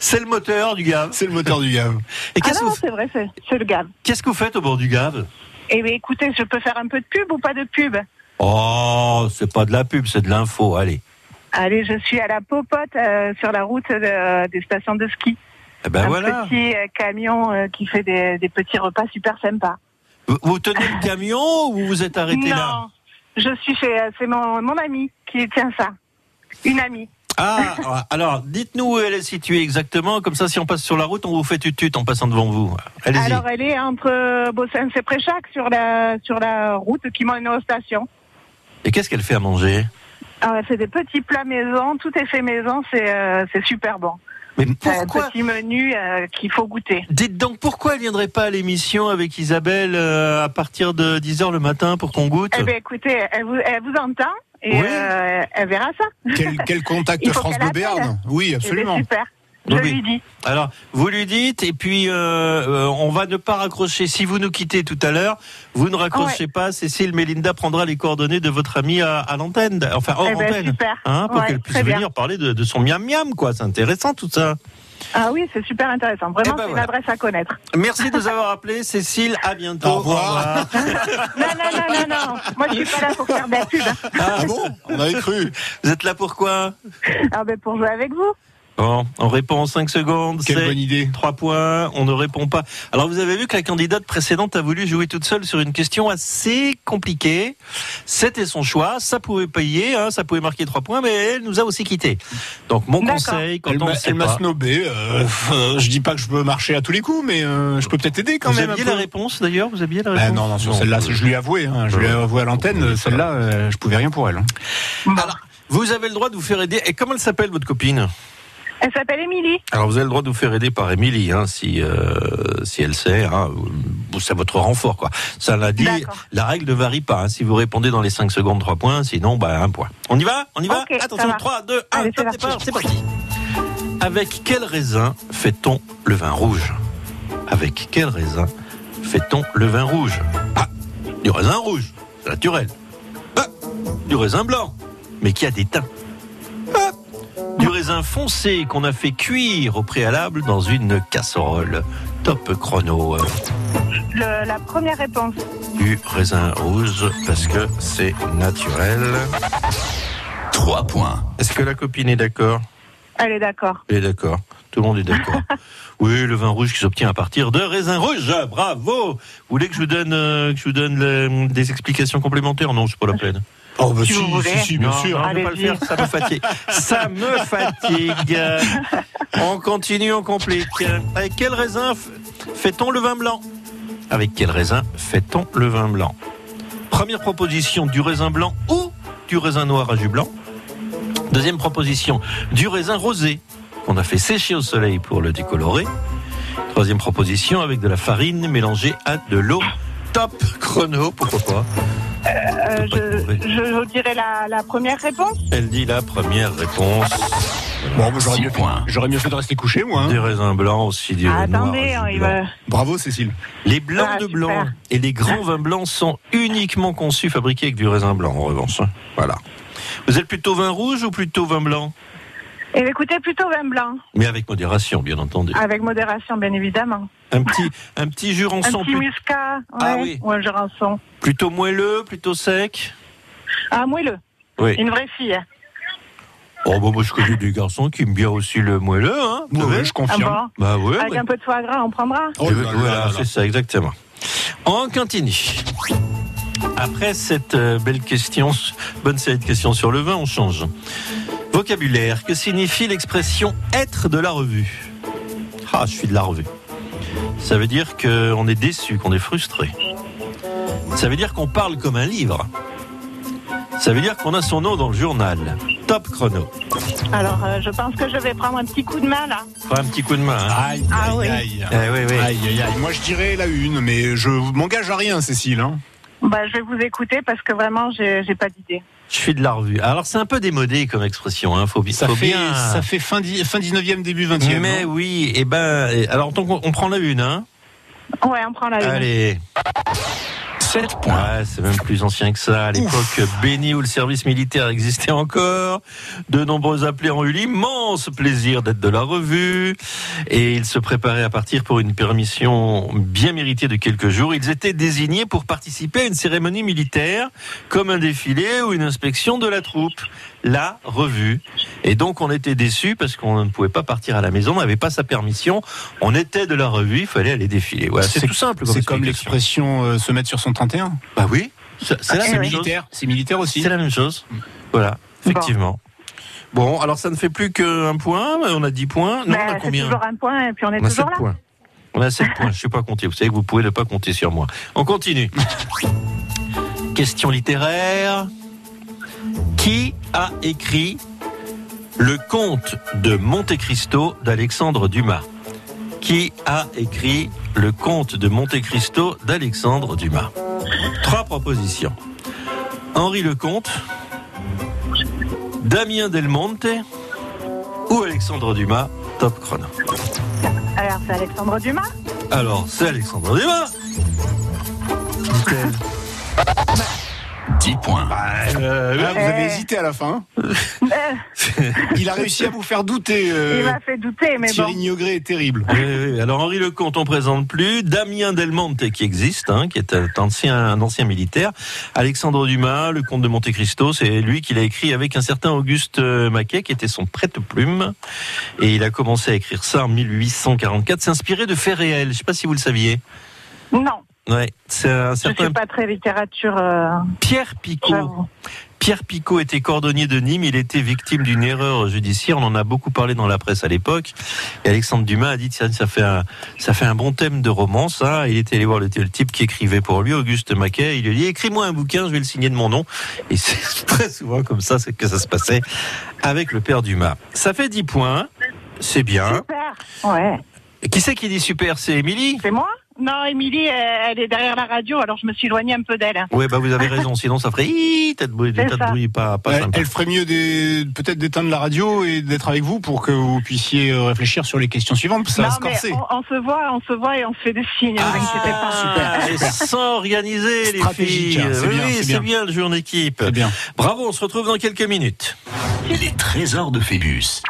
Speaker 3: C'est le moteur du Gave.
Speaker 4: C'est le moteur du Gave.
Speaker 3: Et
Speaker 11: Ah
Speaker 3: qu'est-ce que
Speaker 11: non,
Speaker 3: vous,
Speaker 11: c'est vrai, c'est c'est le gaz.
Speaker 3: qu'est-ce que vous faites au bord du Gave?
Speaker 11: Eh bien, écoutez, je peux faire un peu de pub ou pas de pub?
Speaker 3: Oh, c'est pas de la pub, c'est de l'info. Allez.
Speaker 11: Allez, je suis à la Popote euh, sur la route de- des stations de ski.
Speaker 3: Eh ben
Speaker 11: un
Speaker 3: voilà.
Speaker 11: petit euh, camion euh, qui fait des, des petits repas super sympas.
Speaker 3: Vous, vous tenez le camion ou vous vous êtes arrêté
Speaker 11: non,
Speaker 3: là?
Speaker 11: Je suis chez, c'est mon, mon ami qui tient ça. Une amie.
Speaker 3: Ah, alors dites-nous où elle est située exactement, comme ça si on passe sur la route, on vous fait tutut en passant devant vous. Allez-y.
Speaker 11: Alors, elle est entre Bossens et Préchac sur la, sur la route qui mène aux stations.
Speaker 3: Et qu'est-ce qu'elle fait à manger?
Speaker 11: Alors, elle fait des petits plats maison, tout est fait maison, c'est euh, c'est super bon.
Speaker 3: Mais
Speaker 11: C'est un
Speaker 3: pourquoi
Speaker 11: petit menu euh, qu'il faut goûter.
Speaker 3: Dites donc pourquoi elle viendrait pas à l'émission avec Isabelle euh, à partir de 10h le matin pour qu'on goûte?
Speaker 11: Eh bien, écoutez, elle vous, elle vous entend et
Speaker 3: Oui.
Speaker 11: euh, elle verra ça.
Speaker 4: Quel, quel contact
Speaker 11: Il faut
Speaker 4: France Bleu Oui,
Speaker 11: Eh ben,
Speaker 4: absolument.
Speaker 11: super. Je
Speaker 3: Oui.
Speaker 11: lui dis.
Speaker 3: Alors, vous lui dites, et puis euh, euh, on va ne pas raccrocher. Si vous nous quittez tout à l'heure, vous ne raccrochez pas. Cécile Mélinda prendra les coordonnées de votre amie à, à l'antenne, enfin hors
Speaker 11: Eh ben,
Speaker 3: antenne,
Speaker 11: super.
Speaker 3: hein, pour
Speaker 11: Ouais,
Speaker 3: qu'elle puisse
Speaker 11: très bien.
Speaker 3: venir parler de, de son miam miam, quoi. C'est intéressant tout ça.
Speaker 11: Ah oui, c'est super intéressant. Vraiment,
Speaker 3: Eh ben,
Speaker 11: c'est
Speaker 3: voilà.
Speaker 11: une adresse à connaître.
Speaker 3: Merci de nous avoir appelé, Cécile. À bientôt.
Speaker 4: Au revoir.
Speaker 11: Non, non, non, non, non. Moi, je suis pas là pour faire de la pub.
Speaker 3: Ah
Speaker 4: bon? On avait cru.
Speaker 3: Vous êtes là pourquoi
Speaker 11: Ah ben, pour jouer avec vous.
Speaker 3: Bon, on répond en 5 secondes.
Speaker 4: Quelle
Speaker 3: c'est
Speaker 4: bonne idée.
Speaker 3: 3 points, on ne répond pas. Alors vous avez vu que la candidate précédente a voulu jouer toute seule sur une question assez compliquée. C'était son choix, ça pouvait payer, hein, ça pouvait marquer 3 points, mais elle nous a aussi quittés. Donc mon conseil, quand
Speaker 4: Elle
Speaker 3: on
Speaker 4: m'a
Speaker 3: ne sait
Speaker 4: elle m'a snobé. euh, euh, je dis pas que je peux marcher à tous les coups, mais euh, je peux peut-être aider quand
Speaker 3: Vous
Speaker 4: même.
Speaker 3: aviez la réponse d'ailleurs Vous aviez la
Speaker 4: Ben
Speaker 3: réponse
Speaker 4: non, non, sur celle-là, je lui ai avoué. hein, je lui ai avoué à l'antenne. Celle-là, euh, je pouvais rien pour elle. hein.
Speaker 3: Alors, vous avez le droit de vous faire aider. Et comment elle s'appelle votre copine?
Speaker 11: Elle s'appelle Émilie.
Speaker 3: Alors vous avez le droit de vous faire aider par Émilie, hein, si euh, si elle sait. Hein, c'est votre renfort, quoi. Ça l'a dit. La règle ne varie pas. hein. Si vous répondez dans les 5 secondes, 3 points. Sinon, bah, un point. On y va? On y va? Attention,
Speaker 11: va.
Speaker 3: 3, 2, 1,
Speaker 11: Allez, c'est
Speaker 3: top
Speaker 11: parti.
Speaker 3: départ, c'est parti. Avec quel raisin fait-on le vin rouge? Avec quel raisin fait-on le vin rouge? Ah, du raisin rouge, c'est naturel. Ah, du raisin blanc, mais qui a des teints. Ah, raisin foncé qu'on a fait cuire au préalable dans une casserole. Top chrono.
Speaker 11: Le- la première réponse.
Speaker 3: du raisin rouge parce que c'est naturel.
Speaker 1: 3 points.
Speaker 3: Est-ce que la copine est d'accord?
Speaker 11: Elle est d'accord.
Speaker 3: Elle est d'accord. Tout le monde est d'accord. oui, le vin rouge qui s'obtient à partir de raisin rouge. Bravo. Vous voulez que je vous donne, euh, que je vous donne les- des explications complémentaires? Non, c'est pas la peine.
Speaker 4: Oh, bah
Speaker 11: Si vous voulez.
Speaker 4: si, si, bien
Speaker 3: Non,
Speaker 4: sûr.
Speaker 3: non, je vais pas le faire, ça me fatigue. ça me fatigue. On continue, on complique. Avec quel raisin fait-on le vin blanc? Avec quel raisin fait-on le vin blanc? Première proposition, du raisin blanc ou du raisin noir à jus blanc? Deuxième proposition, du raisin rosé qu'on a fait sécher au soleil pour le décolorer. Troisième proposition, avec de la farine mélangée à de l'eau. Top chrono, pourquoi
Speaker 11: Euh,
Speaker 3: pas?
Speaker 11: Je,
Speaker 3: trouver.
Speaker 11: je, je dirais la, la première réponse.
Speaker 3: Elle dit la première réponse.
Speaker 4: Bon, bah, j'aurais mieux, fait- mieux fait de rester couché, moi. hein.
Speaker 3: Des raisins blancs aussi, du
Speaker 11: Ah, attendez, hein,
Speaker 3: jus
Speaker 11: il
Speaker 3: blanc.
Speaker 11: va.
Speaker 4: Bravo, Cécile.
Speaker 3: Les blancs
Speaker 11: Ah,
Speaker 3: de
Speaker 11: super.
Speaker 3: blanc et les grands vins blancs sont uniquement conçus, fabriqués avec du raisin blanc, en revanche. Voilà. Vous êtes plutôt vin rouge ou plutôt vin blanc?
Speaker 11: Et écoutez, plutôt vin blanc.
Speaker 3: Mais avec modération, bien entendu.
Speaker 11: Avec modération, bien évidemment.
Speaker 3: Un petit, un petit
Speaker 11: Un petit
Speaker 3: plus-
Speaker 11: muscat. Ouais,
Speaker 3: Ah oui.
Speaker 11: Ou un jurançon.
Speaker 3: plutôt moelleux, plutôt sec
Speaker 11: Ah, moelleux.
Speaker 3: Oui.
Speaker 11: Une vraie fille. hein.
Speaker 3: Oh, bah, moi, je connais des garçons qui aiment bien aussi le moelleux, hein.
Speaker 4: ouais, je
Speaker 11: Ah
Speaker 4: confirme.
Speaker 11: bon
Speaker 3: Bah ouais.
Speaker 11: Avec
Speaker 3: ouais.
Speaker 11: un peu de foie gras, on prendra.
Speaker 4: Oh là là
Speaker 3: voilà,
Speaker 4: là là.
Speaker 3: c'est ça, exactement. On continue. Après cette euh, belle question, bonne série de questions sur le vin, on change. Vocabulaire, que signifie l'expression être de la revue Ah, je suis de la revue. Ça veut dire qu'on est déçu, qu'on est frustré. Ça veut dire qu'on parle comme un livre. Ça veut dire qu'on a son nom dans le journal. Top chrono.
Speaker 11: Alors, euh, je pense que je vais prendre un petit coup de main là.
Speaker 3: Prends un petit coup de main. hein.
Speaker 4: Aïe,
Speaker 11: Ah
Speaker 4: aïe,
Speaker 11: oui.
Speaker 4: aïe.
Speaker 3: Eh oui, oui.
Speaker 4: Aïe, aïe, aïe. Moi, je dirais la une, mais je m'engage à rien, Cécile. hein.
Speaker 11: Bah, je vais vous écouter parce que vraiment, j'ai j'ai pas d'idée.
Speaker 3: Je suis de la revue. Alors c'est un peu démodé comme expression, hein. Faut,
Speaker 4: Ça
Speaker 3: faut
Speaker 4: fait,
Speaker 3: bien.
Speaker 4: ça fait fin, fin 19e, début 20e.
Speaker 3: Mais
Speaker 4: non?
Speaker 3: oui, et ben, et- alors donc on, on prend la une, hein?
Speaker 11: Ouais, on prend la une.
Speaker 3: Allez.
Speaker 1: 7 points.
Speaker 3: Ouais, c'est même plus ancien que ça. À l'époque bénie où le service militaire existait encore, de nombreux appelés ont eu l'immense plaisir d'être de la revue et ils se préparaient à partir pour une permission bien méritée de quelques jours. Ils étaient désignés pour participer à une cérémonie militaire comme un défilé ou une inspection de la troupe. La revue. Et donc on était déçus parce qu'on ne pouvait pas partir à la maison, on n'avait pas sa permission. On était de la revue, il fallait aller défiler. Voilà, c'est tout simple.
Speaker 4: C'est comme l'expression euh, se mettre sur son 31.
Speaker 3: Bah oui, c'est c'est la
Speaker 4: Ah,
Speaker 3: même
Speaker 4: militaire. C'est militaire aussi.
Speaker 3: C'est la même chose. Voilà, effectivement. Bon, alors ça ne fait plus qu'un point. On a 10 points. Non,
Speaker 11: Bah,
Speaker 3: on a
Speaker 11: c'est
Speaker 3: combien
Speaker 11: toujours un point et puis on est
Speaker 3: On a
Speaker 11: toujours
Speaker 3: 7
Speaker 11: là.
Speaker 3: points. On a 7 points. Je ne sais pas compter. Vous savez que vous pouvez ne pas compter sur moi. On continue. Question littéraire. Qui a écrit Le conte de Monte Cristo d'Alexandre Dumas? Qui a écrit Le conte de Monte Cristo d'Alexandre Dumas? Trois propositions. Henri Lecomte, Damien Del Monte ou Alexandre Dumas, top chrono.
Speaker 11: Alors, c'est Alexandre Dumas?
Speaker 3: Alors, c'est Alexandre Dumas. Dit-elle.
Speaker 1: 10 points.
Speaker 3: Euh,
Speaker 4: Ah, vous avez hésité à la fin. Il a réussi à vous faire douter. euh,
Speaker 11: Il m'a fait douter, mais
Speaker 4: Thierry
Speaker 11: bon.
Speaker 4: Niogré est terrible.
Speaker 3: Oui, oui. Alors Henri Lecomte, on présente plus. Damien Del Monte qui existe, hein, qui est un ancien, un ancien militaire. Alexandre Dumas, le comte de Monte Cristo, c'est lui qui l'a écrit avec un certain Auguste euh, Maquet, qui était son prête-plume. Et il a commencé à écrire ça en 1844. C'est inspiré de faits réels. Je sais pas si vous le saviez.
Speaker 11: Non,
Speaker 3: Ouais, c'est un
Speaker 11: je suis pas très littérature. euh,
Speaker 3: Pierre Picot. Pierre Picot était cordonnier de Nîmes. Il était victime d'une erreur judiciaire. On en a beaucoup parlé dans la presse à l'époque. Et Alexandre Dumas a dit tiens, ça fait un, ça fait un bon thème de roman, ça. Il était allé voir le, le type qui écrivait pour lui, Auguste Maquet. Il lui a dit écris-moi un bouquin, je vais le signer de mon nom. Et c'est très souvent comme ça que ça se passait avec le père Dumas. Ça fait 10 points. C'est bien.
Speaker 11: Super. Ouais.
Speaker 3: Qui c'est qui dit super? C'est Émilie?
Speaker 11: C'est moi? Non, Émilie, elle, elle est derrière la radio, alors je me suis éloignée un peu d'elle.
Speaker 3: Oui, bah vous avez raison. Sinon, ça ferait Hi de bruit, des tas de bruit pas, pas
Speaker 4: Elle,
Speaker 3: sympa.
Speaker 4: elle ferait mieux des- peut-être d'éteindre la radio et d'être avec vous pour que vous puissiez euh, réfléchir sur les questions suivantes. parce que Ça
Speaker 11: non,
Speaker 4: va se
Speaker 11: on, on se voit, on se voit et on se fait des signes, ne vous inquiétez pas.
Speaker 3: Ah, et sans organiser les filles.
Speaker 4: hein, c'est
Speaker 3: oui,
Speaker 4: c'est bien.
Speaker 3: bien le jeu en équipe.
Speaker 4: Très bien.
Speaker 3: Bravo, on se retrouve dans quelques minutes.
Speaker 1: Les trésors de Phébus.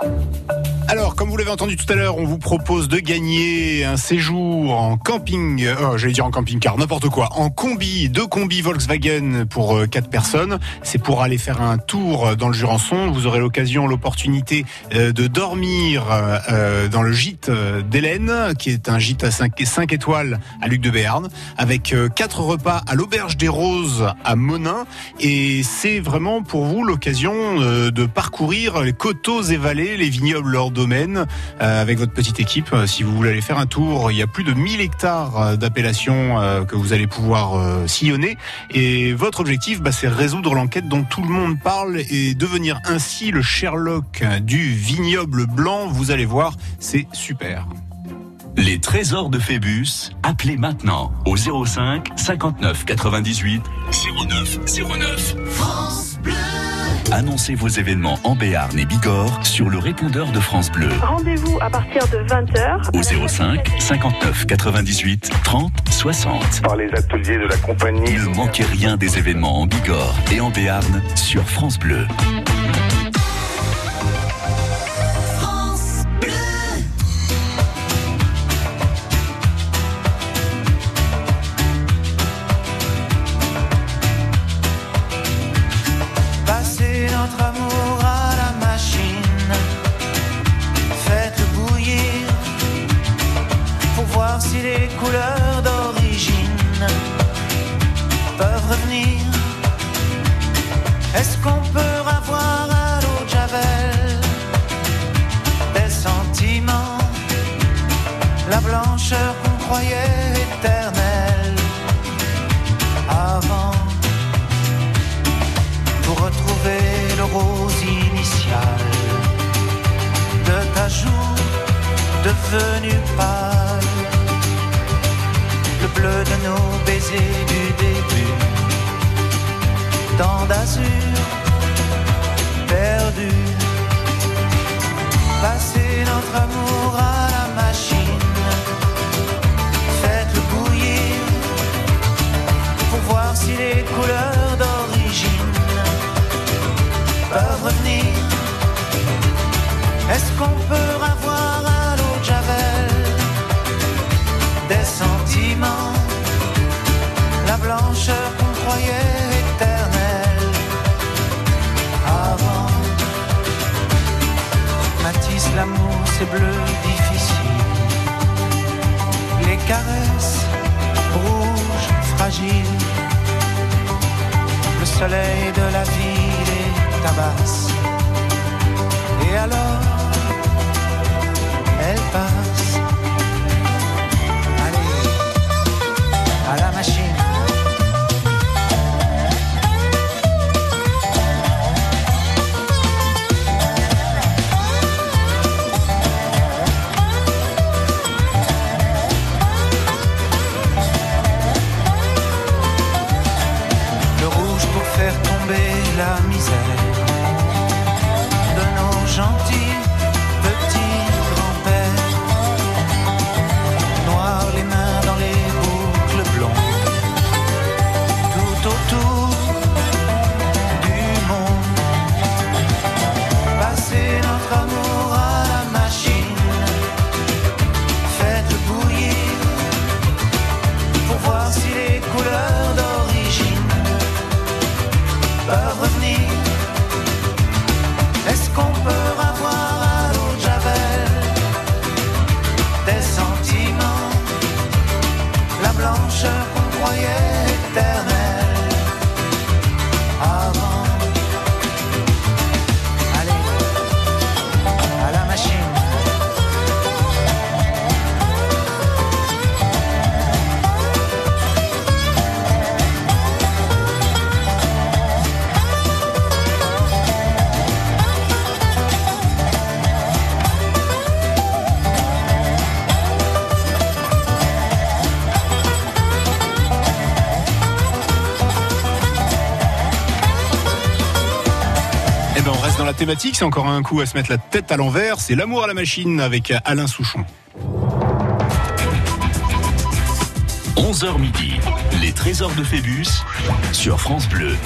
Speaker 4: Vous l'avez entendu tout à l'heure, on vous propose de gagner un séjour en camping, euh, j'allais dire en camping-car, n'importe quoi, en combi, deux combis Volkswagen pour euh, quatre personnes. C'est pour aller faire un tour dans le Jurançon. Vous aurez l'occasion, l'opportunité euh, de dormir euh, euh, dans le gîte euh, d'Hélène, qui est un gîte à 5, étoiles à Luc de Béarn, avec euh, quatre repas à l'Auberge des Roses à Monin. Et c'est vraiment pour vous l'occasion euh, de parcourir les coteaux et vallées, les vignobles, leur domaine, euh, avec votre petite équipe. Euh, Si vous voulez aller faire un tour, il y a plus de 1000 hectares euh, d'appellations euh, que vous allez pouvoir euh, sillonner. Et votre objectif, bah, c'est résoudre l'enquête dont tout le monde parle et devenir ainsi le Sherlock du vignoble blanc. Vous allez voir, c'est super.
Speaker 1: Les trésors de Phébus, appelez maintenant au 05 59 98 09 09.
Speaker 2: France.
Speaker 1: Annoncez vos événements en Béarn et Bigorre sur le répondeur de France Bleu
Speaker 12: Rendez-vous à partir de 20h.
Speaker 1: au 05 59 98 30 60.
Speaker 13: Par les ateliers de la compagnie.
Speaker 1: Ne manquez rien des événements en Bigorre et en Béarn sur France Bleu.
Speaker 14: C'est bleu difficile. Les caresses rouges, fragiles. Le soleil de la ville est tabasse. Et alors, elle passe.
Speaker 4: Thématique. C'est encore un coup à se mettre la tête à l'envers. C'est l'amour à la machine avec Alain Souchon.
Speaker 1: 11h midi, les trésors de Phébus sur France Bleu.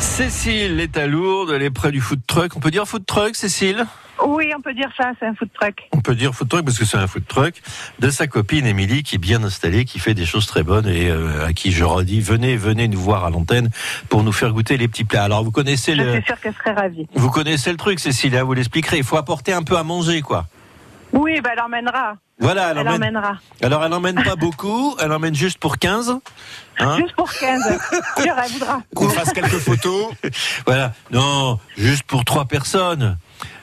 Speaker 3: Cécile est à Lourdes, elle est près du food truck. On peut dire food truck, Cécile?
Speaker 11: Oui, on peut dire ça, c'est un food truck.
Speaker 3: On peut dire food truck parce que c'est un food truck de sa copine Émilie qui est bien installée, qui fait des choses très bonnes et euh, à qui je redis venez, venez nous voir à l'antenne pour nous faire goûter les petits plats. Alors vous connaissez
Speaker 11: Je
Speaker 3: le,
Speaker 11: suis sûre qu'elle serait ravie.
Speaker 3: vous connaissez le truc, Cécile, hein, vous l'expliquerez. Il faut apporter un peu à manger, quoi.
Speaker 11: Oui, bah, elle emmènera.
Speaker 3: Voilà, elle,
Speaker 11: Elle
Speaker 3: emmène-
Speaker 11: emmènera.
Speaker 3: Alors elle emmène pas beaucoup, elle emmène juste pour 15. hein.
Speaker 11: Juste pour 15. Sûre, elle voudra.
Speaker 4: Qu'on fasse quelques photos.
Speaker 3: Voilà, non, juste pour trois personnes.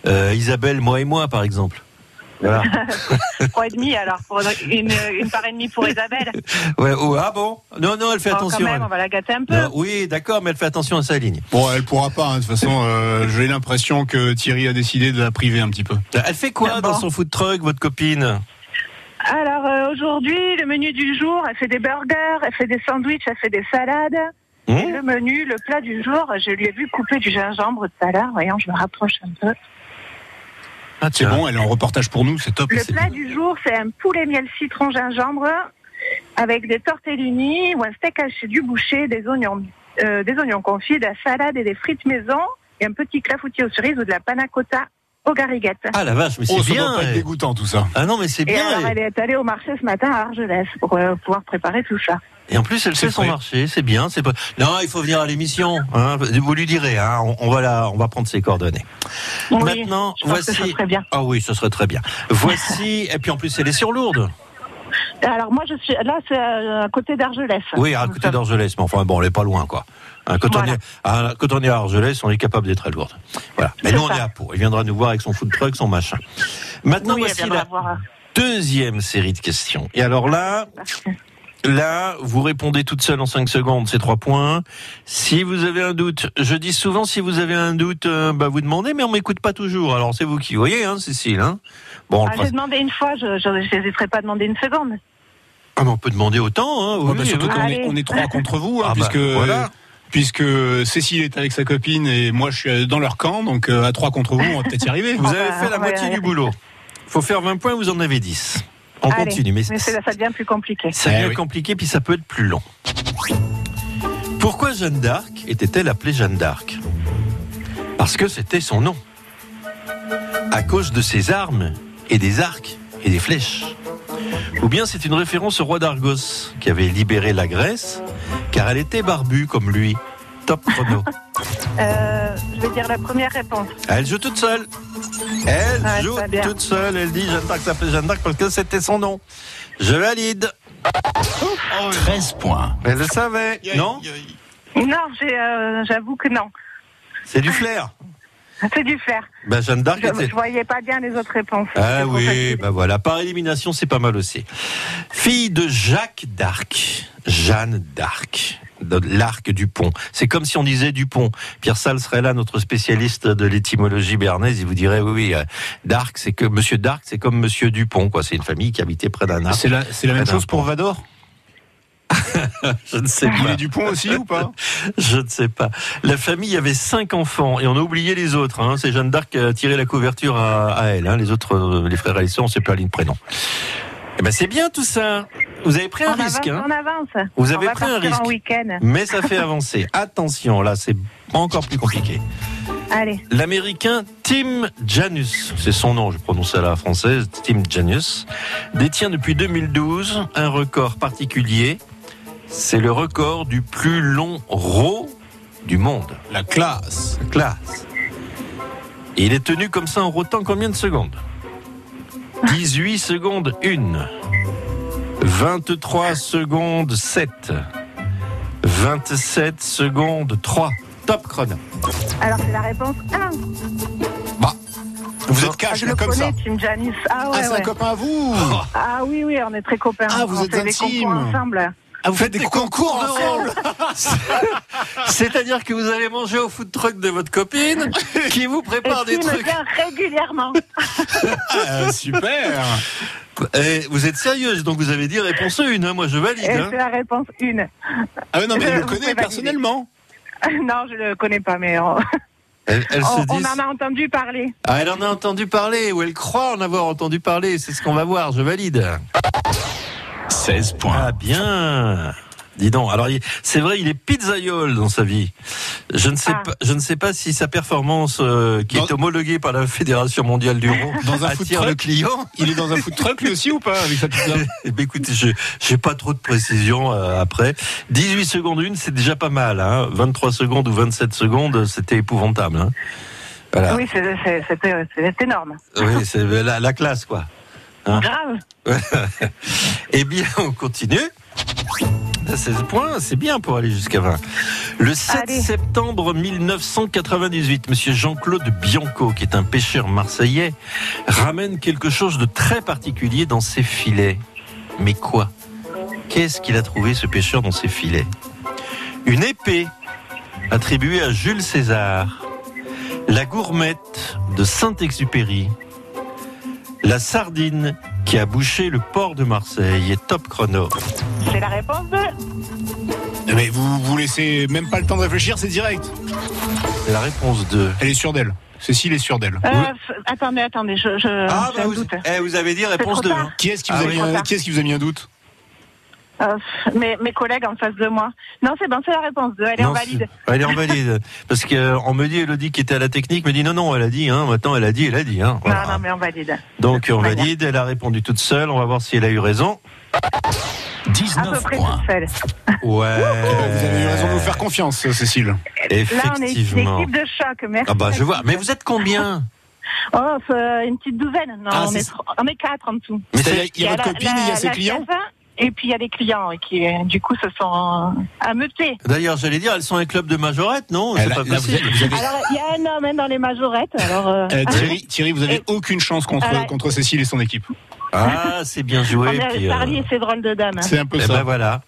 Speaker 3: Euh, Isabelle, moi et moi, par exemple. Voilà.
Speaker 11: Trois et demi, alors. Pour une, une part et demie pour Isabelle.
Speaker 3: Ouais, oh, ah bon? Non, non, elle fait
Speaker 11: Bon,
Speaker 3: attention.
Speaker 11: quand même,
Speaker 3: elle.
Speaker 11: on va la gâter un peu.
Speaker 3: Non, oui, d'accord, mais elle fait attention à sa ligne.
Speaker 4: Bon, elle pourra pas. hein. De toute façon, euh, j'ai l'impression que Thierry a décidé de la priver un petit peu.
Speaker 3: Elle fait quoi
Speaker 11: Ah
Speaker 3: dans son food truck, votre copine?
Speaker 11: Alors euh, aujourd'hui, le menu du jour, elle fait des burgers, elle fait des sandwichs, elle fait des salades.
Speaker 3: Mmh.
Speaker 11: Le menu, le plat du jour, je lui ai vu couper du gingembre tout à l'heure. Voyons, je me rapproche un peu.
Speaker 3: Ah,
Speaker 4: C'est bon, elle est en reportage pour nous, c'est top.
Speaker 11: Le plat
Speaker 4: bien.
Speaker 11: du jour, c'est un poulet miel citron gingembre avec des tortellini ou un steak haché du boucher, des oignons, euh, des oignons confits, de la salade et des frites maison et un petit clafoutis aux cerises ou de la panna cotta aux gariguettes.
Speaker 3: Ah la vache, mais c'est
Speaker 4: Oh, ça
Speaker 3: bien.
Speaker 4: doit pas être
Speaker 3: eh.
Speaker 4: dégoûtant tout ça.
Speaker 3: Ah non, mais c'est
Speaker 11: et
Speaker 3: bien.
Speaker 11: alors,
Speaker 3: eh.
Speaker 11: elle est allée au marché ce matin à Argelès pour euh, pouvoir préparer tout ça.
Speaker 3: Et en plus, elle sait son marché, c'est bien. C'est pas. Non, il faut venir à l'émission. hein. Vous lui direz. Hein, on, on va la, on va prendre ses coordonnées.
Speaker 11: Oui,
Speaker 3: Maintenant,
Speaker 11: je pense que
Speaker 3: voici.
Speaker 11: ça serait bien.
Speaker 3: Ah oui, ce serait très bien. Voici. et puis en plus, elle est sur Lourdes.
Speaker 11: Alors moi, je suis là, c'est euh, à côté d'Argelès.
Speaker 3: Oui, à côté d'Argelès. Mais enfin, bon, elle est pas loin, quoi. Hein, quand,
Speaker 11: Voilà.
Speaker 3: on est, à, quand on est à Argelès, on est capable d'être à Lourdes. Voilà. Mais nous, on est à Pau. Elle viendra nous voir avec son food truck, son machin. Maintenant,
Speaker 11: Oui,
Speaker 3: voici la
Speaker 11: voir.
Speaker 3: deuxième série de questions. Et alors là, Là, vous répondez toute seule en 5 secondes, c'est 3 points. Si vous avez un doute, je dis souvent si vous avez un doute, euh, bah, vous demandez, mais on m'écoute pas toujours. Alors c'est vous qui voyez, hein, Cécile. Hein bon,
Speaker 11: Ah, demandé une fois, je n'hésiterai pas à demander une seconde.
Speaker 3: ah, mais on peut demander autant. Hein,
Speaker 4: Ouais,
Speaker 3: oui,
Speaker 4: bah, surtout
Speaker 3: oui.
Speaker 4: qu'on est, on est trois contre vous, hein,
Speaker 3: Ah bah,
Speaker 4: puisque
Speaker 3: voilà.
Speaker 4: puisque Cécile est avec sa copine et moi je suis dans leur camp, donc euh, à trois contre vous, on va peut-être y arriver.
Speaker 3: Vous
Speaker 11: Ah
Speaker 3: avez
Speaker 11: bah,
Speaker 3: fait la moitié du boulot. faut faire 20 points, vous en avez 10. On
Speaker 11: Allez,
Speaker 3: continue, mais,
Speaker 11: mais c'est- ça devient plus compliqué.
Speaker 3: ça
Speaker 4: Eh
Speaker 3: devient
Speaker 4: oui.
Speaker 3: compliqué, puis ça peut être plus long. Pourquoi Jeanne d'Arc était-elle appelée Jeanne d'Arc? Parce que c'était son nom. À cause de ses armes et des arcs et des flèches. Ou bien c'est une référence au roi d'Argos qui avait libéré la Grèce car elle était barbue comme lui. Top chrono.
Speaker 11: Euh, je vais dire la première réponse.
Speaker 3: Elle joue toute seule. Elle
Speaker 11: Ouais,
Speaker 3: joue toute seule. Elle dit Jeanne d'Arc s'appelait Jeanne d'Arc parce que c'était son nom. Je valide.
Speaker 8: 13 points.
Speaker 3: Elle le savait. Non
Speaker 11: Non, euh, j'avoue que non.
Speaker 3: C'est du flair.
Speaker 11: C'est du flair.
Speaker 3: Ben, Jeanne d'Arc
Speaker 11: Je,
Speaker 3: était.
Speaker 11: je voyais pas bien les autres réponses.
Speaker 3: Ah oui, ben voilà. Par élimination, c'est pas mal aussi. Fille de Jacques d'Arc. Jeanne d'Arc. De l'arc du pont. C'est comme si on disait Dupont. Pierre Salle serait là, notre spécialiste de l'étymologie bernaise. Il vous dirait, oui, oui, euh, d'Arc, c'est que Monsieur d'Arc, c'est comme Monsieur Dupont, quoi. C'est une famille qui habitait près d'un arc.
Speaker 4: C'est la, même chose pour
Speaker 3: pont.
Speaker 4: Vador?
Speaker 3: Je ne sais
Speaker 4: Il
Speaker 3: pas.
Speaker 4: est du pont aussi ou pas?
Speaker 3: Je ne sais pas. La famille avait cinq enfants et on a oublié les autres. Hein. C'est Jeanne d'Arc qui a tiré la couverture à, à elle. Hein. Les autres, euh, les frères et les sœurs, on ne sait pas ligne prénom. Eh ben c'est bien tout ça. Vous avez pris un
Speaker 11: On
Speaker 3: risque.
Speaker 11: avance,
Speaker 3: hein.
Speaker 11: on avance.
Speaker 3: Vous
Speaker 11: On
Speaker 3: avez pris un risque.
Speaker 11: en.
Speaker 3: Mais ça fait avancer. Attention, là, c'est encore plus compliqué.
Speaker 11: Allez.
Speaker 3: L'américain Tim Janus, c'est son nom, je prononce à la française, Tim Janus, détient depuis 2012 un record particulier. C'est le record du plus long row du monde.
Speaker 4: La classe.
Speaker 3: La classe. Et il est tenu comme ça en rotant combien de secondes? 18 secondes 1. 23 secondes 7. 27 secondes 3. Top chrono.
Speaker 11: Alors, c'est la réponse 1.
Speaker 4: Vous êtes
Speaker 11: Ah,
Speaker 4: cash là,
Speaker 11: le
Speaker 4: comme ça.
Speaker 11: connais, Tim Janis. Ah, ouais,
Speaker 4: Ah, c'est
Speaker 11: ouais.
Speaker 4: un copain à vous
Speaker 11: Ah oui, oui, on est très copains.
Speaker 4: Ah, vous
Speaker 11: on
Speaker 4: êtes
Speaker 11: fait des
Speaker 4: intimes.
Speaker 11: concours ensemble.
Speaker 3: Ah, vous
Speaker 4: faites des concours
Speaker 3: ensemble C'est-à-dire que vous allez manger au food truck de votre copine qui vous
Speaker 11: Et
Speaker 3: prépare des
Speaker 11: qui me
Speaker 3: trucs.
Speaker 11: vient régulièrement.
Speaker 4: Ah, Super
Speaker 3: Eh, vous êtes sérieuse, donc vous avez dit réponse 1, moi je valide. Hein.
Speaker 11: c'est la réponse 1.
Speaker 4: Ah non, mais
Speaker 11: Je-
Speaker 4: elle le
Speaker 11: pouvez
Speaker 4: personnellement.
Speaker 11: non, je le connais pas, mais on,
Speaker 3: Elle, elle se
Speaker 11: on- on
Speaker 3: dit-
Speaker 11: en a entendu parler.
Speaker 3: Ah, elle en a entendu parler, ou elle croit en avoir entendu parler, c'est ce qu'on va voir, je valide.
Speaker 8: 16 points.
Speaker 3: Ah bien Dis donc, alors c'est vrai, il est pizzaiole dans sa vie. Je ne sais
Speaker 11: Ah.
Speaker 3: pas, je ne sais pas si sa performance, euh, qui
Speaker 4: Dans-
Speaker 3: est homologuée par la Fédération mondiale du rond,
Speaker 4: Dans un food
Speaker 3: attire le
Speaker 4: truck
Speaker 3: client.
Speaker 4: Il est dans un food truck lui aussi ou pas avec sa pizza
Speaker 3: Eh ben, écoutez, je j'ai pas trop de précision euh, après. 18 secondes une, c'est déjà pas mal. Hein. 23 secondes ou 27 secondes, c'était épouvantable. Hein. Voilà.
Speaker 11: Oui, c'est- énorme.
Speaker 3: Oui, c'est la, la classe, quoi. Hein.
Speaker 11: Grave.
Speaker 3: Eh bien, on continue. À 16 points, c'est bien pour aller jusqu'à 20. Le 7
Speaker 11: Allez.
Speaker 3: septembre 1998, monsieur Jean-Claude Bianco, qui est un pêcheur marseillais, ramène quelque chose de très particulier dans ses filets. Mais quoi? Qu'est-ce qu'il a trouvé, ce pêcheur, dans ses filets? Une épée attribuée à Jules César, la gourmette de Saint-Exupéry, la sardine qui a bouché le port de Marseille et top chrono.
Speaker 11: C'est la réponse 2.
Speaker 4: Mais vous vous laissez même pas le temps de réfléchir, c'est direct.
Speaker 3: C'est la réponse 2.
Speaker 4: Elle est sûre d'elle. Cécile est sûre d'elle.
Speaker 11: Euh, Attendez, attendez, je, je,
Speaker 3: Ah, bah
Speaker 11: un
Speaker 3: vous,
Speaker 11: doute.
Speaker 3: eh, vous avez dit réponse
Speaker 11: trop
Speaker 3: 2.
Speaker 11: tard.
Speaker 4: Qui est-ce qui,
Speaker 3: Ah oui.
Speaker 4: qui vous a mis un doute?
Speaker 11: Euh, mes, mes collègues en face de moi. Non, c'est bon, c'est la réponse 2. Elle est en valide.
Speaker 3: Elle est en valide. Parce qu'on me dit, Elodie qui était à la technique, me dit non, non, elle a dit, hein, maintenant elle a dit, elle a dit. Hein, voilà.
Speaker 11: Non, non, mais on valide.
Speaker 3: Donc on valide, elle a répondu toute seule, on va voir si elle a eu raison.
Speaker 11: À peu
Speaker 8: 19
Speaker 11: près
Speaker 8: points.
Speaker 11: toute seule.
Speaker 3: Ouais.
Speaker 4: Vous avez eu raison de nous faire confiance, Cécile.
Speaker 11: Là, on est une
Speaker 3: Effectivement.
Speaker 11: équipe de choc. Merci.
Speaker 3: Ah bah je vois. Mais vous êtes combien
Speaker 11: Oh, c'est une petite douzaine. Non,
Speaker 4: Ah,
Speaker 11: on, est, tro- on est quatre en dessous.
Speaker 3: Mais
Speaker 4: Il y a votre copine il y a ses clients
Speaker 11: Et puis il y a des clients qui, euh, du coup, se sont euh, ameutés.
Speaker 3: D'ailleurs, j'allais dire, elles sont un club de majorette, non C'est pas
Speaker 4: là, vous
Speaker 3: possible.
Speaker 4: avez- vous avez-
Speaker 11: Alors, il y a un homme hein, dans les majorettes. Alors, euh,
Speaker 4: Euh, Thierry, Thierry, vous avez
Speaker 11: Et-
Speaker 4: aucune chance contre,
Speaker 11: Ah
Speaker 4: contre Cécile et son équipe.
Speaker 3: Ah, c'est bien joué.
Speaker 11: On est
Speaker 3: puis, euh,
Speaker 11: Charlie et ses drôles de dames.
Speaker 4: C'est un peu
Speaker 3: eh
Speaker 4: ça.
Speaker 3: ben voilà.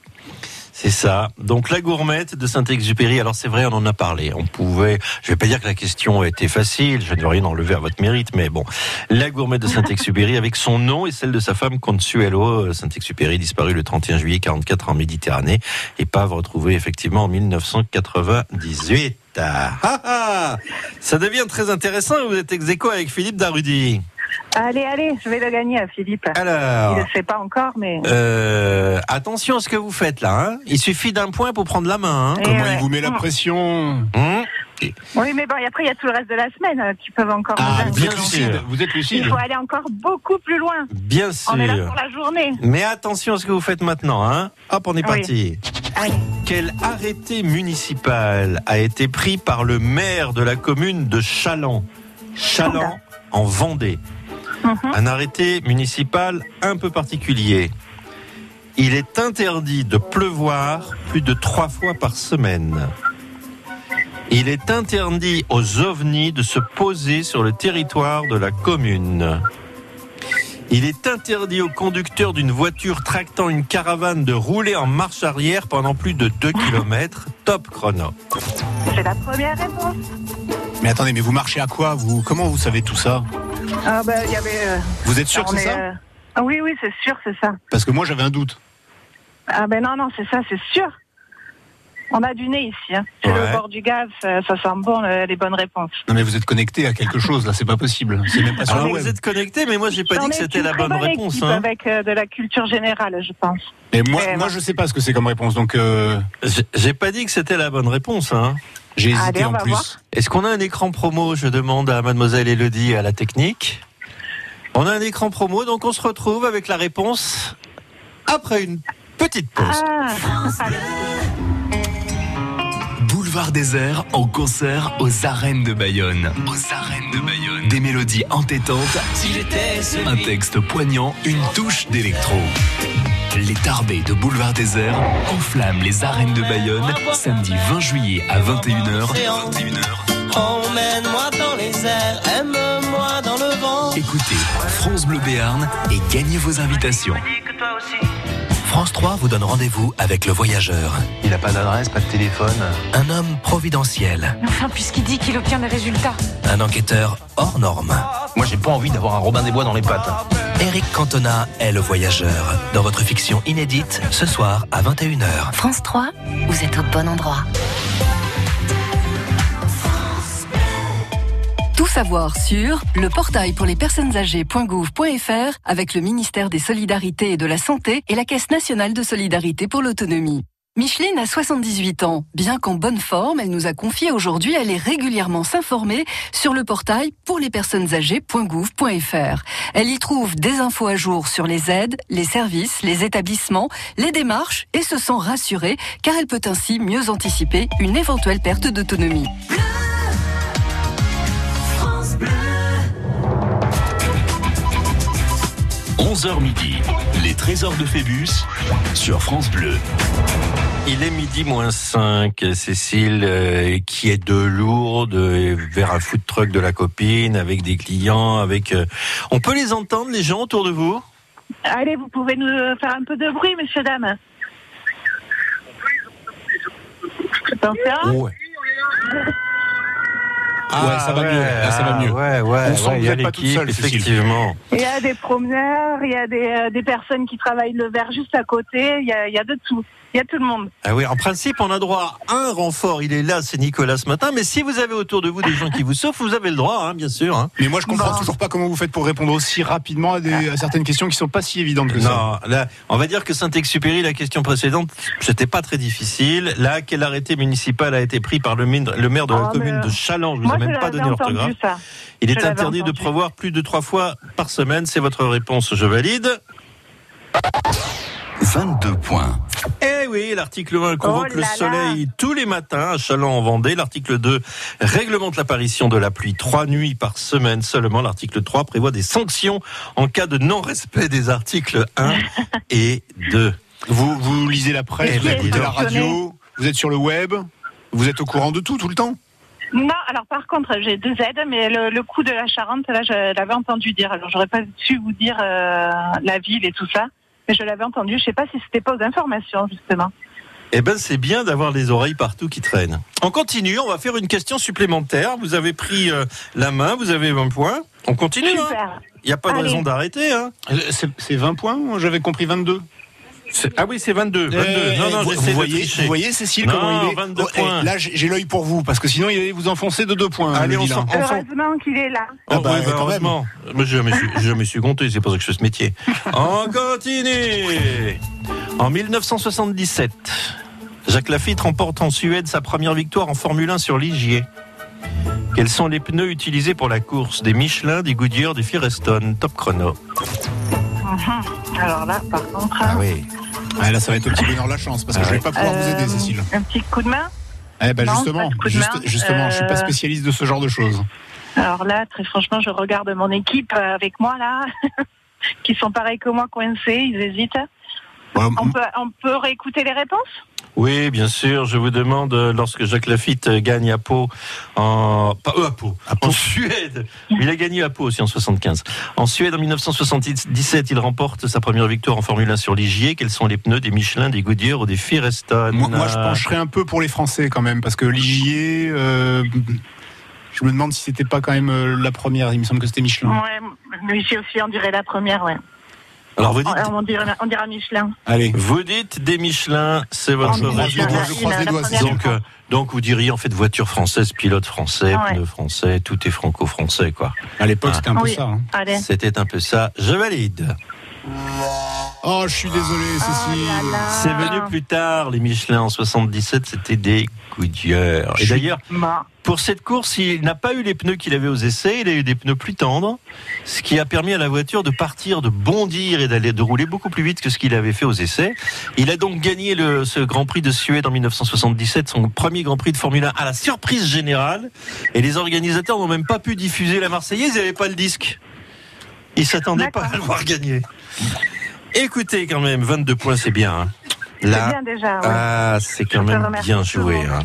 Speaker 3: C'est ça. Donc la gourmette de Saint-Exupéry. Alors c'est vrai, on en a parlé. On pouvait. Je vais pas dire que la question était facile. Je ne veux rien enlever à votre mérite, mais bon, la gourmette de Saint-Exupéry avec son nom et celle de sa femme Consuelo Saint-Exupéry, disparu le 31 juillet 44 en Méditerranée, épave retrouvée effectivement en 1998. Ah, ah. Ça devient très intéressant. Vous êtes ex avec Philippe Darudy.
Speaker 11: Allez, allez, je vais le gagner à Philippe.
Speaker 3: Alors.
Speaker 11: Il ne le sait pas encore, mais.
Speaker 3: Euh, attention à ce que vous faites là. hein. Il suffit d'un point pour prendre la main. hein.
Speaker 4: Comment
Speaker 11: ouais.
Speaker 4: il vous met la pression
Speaker 3: Hum
Speaker 11: Oui, mais bon, et après, il y a tout le reste de la semaine qui peuvent encore
Speaker 4: Ah, vous
Speaker 3: bien
Speaker 4: êtes
Speaker 3: sûr.
Speaker 4: lucide. Vous êtes
Speaker 11: Il
Speaker 4: lucide.
Speaker 11: faut aller encore beaucoup plus loin.
Speaker 3: Bien
Speaker 11: On est là
Speaker 3: sûr.
Speaker 11: pour la journée.
Speaker 3: Mais attention à ce que vous faites maintenant. Hein. Hop, on est
Speaker 11: Oui.
Speaker 3: parti.
Speaker 11: Allez.
Speaker 3: Quel arrêté municipal a été pris par le maire de la commune de Chaland? Chaland, en Vendée.
Speaker 11: Mhm.
Speaker 3: Un arrêté municipal un peu particulier. Il est interdit de pleuvoir plus de trois fois par semaine. Il est interdit aux ovnis de se poser sur le territoire de la commune. Il est interdit au conducteur d'une voiture tractant une caravane de rouler en marche arrière pendant plus de 2 km. Top chrono.
Speaker 11: C'est la première réponse.
Speaker 4: Mais attendez, mais vous marchez à quoi vous? Comment vous savez tout ça?
Speaker 11: Ah, ben, il y avait. euh,
Speaker 4: Vous êtes sûr que c'est
Speaker 11: est,
Speaker 4: ça
Speaker 11: euh, ah Oui, oui, c'est sûr, c'est ça.
Speaker 4: Parce que moi j'avais un doute.
Speaker 11: Ah, ben non, non, c'est ça, c'est sûr. On a du nez ici. Hein. C'est
Speaker 4: Ouais.
Speaker 11: le bord du gaz, ça, ça sent bon, le- les bonnes réponses.
Speaker 4: Non mais vous êtes connecté à quelque chose là, c'est pas possible. C'est même pas sur
Speaker 3: Alors vous êtes connecté, mais moi j'ai pas dit que c'était la bonne réponse. hein.
Speaker 11: Avec euh, de la culture générale, je pense.
Speaker 4: Mais moi, moi je sais pas ce que c'est comme réponse, donc euh,
Speaker 3: J'ai pas dit que c'était la bonne réponse. Hein.
Speaker 4: J'ai hésité en plus.
Speaker 3: Est-ce qu'on a un écran promo? Je demande à mademoiselle Elodie et à la technique. On a un écran promo, donc on se retrouve avec la réponse après une petite pause.
Speaker 11: Ah.
Speaker 7: Boulevard désert en concert aux arènes de Bayonne. Aux arènes de Bayonne. Des mélodies entêtantes,
Speaker 8: Si j'étais celui
Speaker 7: un texte poignant, une touche d'électro. Les Tarbés de Boulevard désert enflamment les arènes de Bayonne samedi 20 juillet à 21h. 21h.
Speaker 8: Emmène-moi dans les airs, aime-moi dans le vent.
Speaker 7: Écoutez France Bleu Béarn et gagnez vos invitations. France 3 vous donne rendez-vous avec le voyageur.
Speaker 15: Il n'a pas d'adresse, pas de téléphone.
Speaker 7: Un homme providentiel.
Speaker 16: Enfin, puisqu'il dit qu'il obtient des résultats.
Speaker 7: Un enquêteur hors norme.
Speaker 15: Moi, j'ai pas envie d'avoir un Robin des Bois dans les pattes.
Speaker 7: Eric Cantona est le voyageur. Dans votre fiction inédite, ce soir à 21h.
Speaker 10: France 3, vous êtes au bon endroit.
Speaker 17: Savoir sur le portail pour les personnes âgées.gouv.fr avec le ministère des Solidarités et de la Santé et la Caisse nationale de solidarité pour l'autonomie. Micheline a 78 ans. Bien qu'en bonne forme, elle nous a confié aujourd'hui aller régulièrement s'informer sur le portail pour les personnes âgées.gouv.fr. Elle y trouve des infos à jour sur les aides, les services, les établissements, les démarches et se sent rassurée car elle peut ainsi mieux anticiper une éventuelle perte d'autonomie.
Speaker 1: 11h midi, les trésors de Phébus sur France Bleu.
Speaker 3: Il est midi moins 5, Cécile, euh, qui est de Lourdes euh, vers un food truck de la copine, avec des clients, avec... euh, On peut les entendre, les gens autour de vous?
Speaker 11: Allez, vous pouvez nous faire un peu de bruit, messieurs, dames. Attention.
Speaker 3: Ouais.
Speaker 4: Ah, ça va mieux. Là, ça va mieux.
Speaker 3: Ouais, ouais,
Speaker 4: On sent
Speaker 3: ouais, il y a l'équipe, effectivement.
Speaker 11: Il y a des promeneurs, il y a des, euh, des personnes qui travaillent le verre juste à côté, il y a, il y a de tout. Il y a tout le monde.
Speaker 3: Ah oui, en principe, on a droit à un renfort. Il est là, c'est Nicolas ce matin. Mais si vous avez autour de vous des gens qui vous sauvent, vous avez le droit, hein, bien sûr. hein.
Speaker 4: Mais moi, je comprends
Speaker 11: Bon.
Speaker 4: toujours pas comment vous faites pour répondre aussi rapidement à, des- à certaines questions qui sont pas si évidentes que ça.
Speaker 3: Non, là, on va dire que Saint-Exupéry, la question précédente, c'était pas très difficile. Là, quel arrêté municipal a été pris par le, min- le maire de la
Speaker 11: Oh, mais,
Speaker 3: commune
Speaker 11: euh,
Speaker 3: de Chaland? Je vous
Speaker 11: Moi,
Speaker 3: ai même pas donné l'orthographe. Il est interdit de prévoir plus de trois fois par semaine. C'est votre réponse. Je valide.
Speaker 1: 22 points.
Speaker 3: Eh oui, l'article 1 convoque
Speaker 11: Oh
Speaker 3: le
Speaker 11: là.
Speaker 3: soleil tous les matins à Chaland en Vendée. L'article 2 réglemente l'apparition de la pluie trois nuits par semaine seulement. L'article 3 prévoit des sanctions en cas de non-respect des articles 1 et 2.
Speaker 4: Vous, vous lisez la presse, vous écoutez la radio, vous êtes sur le web, vous êtes au courant de tout, tout le temps
Speaker 11: Non, alors par contre, j'ai deux aides, mais le, le coup de la Charente, là, je l'avais entendu dire. Alors, j'aurais pas su vous dire euh, la ville et tout ça, mais je l'avais entendu. Je sais pas si c'était pas aux informations, justement.
Speaker 3: Eh ben, c'est bien d'avoir les oreilles partout qui traînent. On continue, on va faire une question supplémentaire. Vous avez pris euh, la main, vous avez 20 points. On continue, hein
Speaker 11: Super.
Speaker 3: Il n'y a pas de
Speaker 11: Allez.
Speaker 3: raison d'arrêter, hein
Speaker 4: Euh, C'est c'est 20 points J'avais compris 22.
Speaker 3: Ah oui, c'est 22. 22.
Speaker 4: Eh,
Speaker 3: non, non,
Speaker 4: vous, voyez,
Speaker 3: tricher.
Speaker 4: vous voyez, Cécile,
Speaker 3: Non,
Speaker 4: comment il est
Speaker 3: 22
Speaker 4: Oh, eh. Là, j'ai l'œil pour vous, parce que sinon, il allait vous enfoncer de deux points.
Speaker 3: Allez,
Speaker 4: le
Speaker 3: on s'en-
Speaker 11: Heureusement qu'il est là.
Speaker 4: Ah
Speaker 3: Oh,
Speaker 4: bah,
Speaker 3: oui, bah, heureusement. Je me suis, je me suis compté, c'est pour ça que je fais ce métier. On continue. En 1977, Jacques Lafitte remporte en Suède sa première victoire en Formule 1 sur Ligier. Quels sont les pneus utilisés pour la course? Des Michelin, des Goodyear, des Firestone Top chrono.
Speaker 11: Mhm. Alors là, par contre,
Speaker 3: Ah oui.
Speaker 4: Ah, là, ça va être au petit bonheur la chance, parce que je vais pas pouvoir vous aider,
Speaker 11: Euh,
Speaker 4: Cécile.
Speaker 11: un petit coup de main.
Speaker 4: Eh ben
Speaker 11: non,
Speaker 4: justement, juste- justement, je suis pas
Speaker 11: Euh,
Speaker 4: spécialiste de ce genre de choses.
Speaker 11: Alors là, très franchement, je regarde mon équipe euh, avec moi là, qui sont pareils que moi, coincés, ils hésitent. On peut, on peut réécouter les réponses
Speaker 3: Oui, bien sûr. Je vous demande, euh, lorsque Jacques Lafitte euh, gagne à Pau, en, pas, euh, à Pau, en Suède. Il a gagné à Pau aussi en 75. En Suède, en 1977, il remporte sa première victoire en Formule 1 sur Ligier. Quels sont les pneus des Michelin, des Goodyear ou des Firestone
Speaker 4: Moi, moi, je pencherais un peu pour les Français quand même, parce que Ligier, euh, je me demande si c'était pas quand même la première. Il me semble que c'était Michelin.
Speaker 11: Ouais, mais ici aussi, on dirait la première, ouais.
Speaker 3: Alors vous dites,
Speaker 11: On, on dira, on dira Michelin.
Speaker 4: Allez.
Speaker 3: vous dites des Michelin, c'est votre
Speaker 11: On dit
Speaker 3: réponse.
Speaker 11: Michelin.
Speaker 4: je croise les
Speaker 11: La
Speaker 4: doigts,
Speaker 11: première
Speaker 3: Donc, euh, donc vous diriez en fait voiture française, pilote français,
Speaker 11: Ouais.
Speaker 3: pneus français, tout est franco-français quoi.
Speaker 4: À l'époque,
Speaker 3: Ah.
Speaker 4: c'était un peu
Speaker 11: Oui.
Speaker 4: ça. hein.
Speaker 11: Allez.
Speaker 3: C'était un peu ça. Je valide.
Speaker 4: Oh, je suis désolé, Cécile.
Speaker 11: Oh là.
Speaker 3: C'est venu plus tard, les Michelin en 77, c'était des Goodyear. Et d'ailleurs, pour cette course, il n'a pas eu les pneus qu'il avait aux essais, il a eu des pneus plus tendres, ce qui a permis à la voiture de partir, de bondir et d'aller de rouler beaucoup plus vite que ce qu'il avait fait aux essais. Il a donc gagné le, ce Grand Prix de Suède en 1977, son premier Grand Prix de Formule 1 à la surprise générale. Et les organisateurs n'ont même pas pu diffuser la Marseillaise, ils n'avaient pas le disque. Ils s'attendaient pas à le voir gagner. Écoutez quand même, 22 points, c'est bien. hein.
Speaker 11: C'est bien déjà, ouais.
Speaker 3: Ah, c'est quand
Speaker 11: Je
Speaker 3: même bien joué. hein.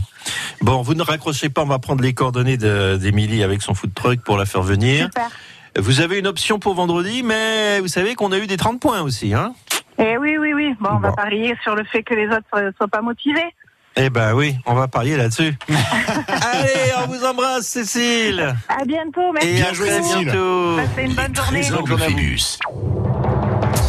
Speaker 3: Bon, vous ne raccrochez pas, on va prendre les coordonnées de- d'Émilie avec son food truck pour la faire venir.
Speaker 11: Super.
Speaker 3: Vous avez une option pour vendredi, mais vous savez qu'on a eu des 30 points aussi. Hein
Speaker 11: Et oui, oui, oui. Bon, on va parier sur le fait que les autres ne soient pas motivés.
Speaker 3: Eh ben oui, on va parier là-dessus. Allez, on vous embrasse, Cécile.
Speaker 11: À bientôt, merci.
Speaker 3: Et à très
Speaker 11: beaucoup.
Speaker 3: bientôt.
Speaker 11: Passez une bonne journée.
Speaker 1: Trésors de Phébus.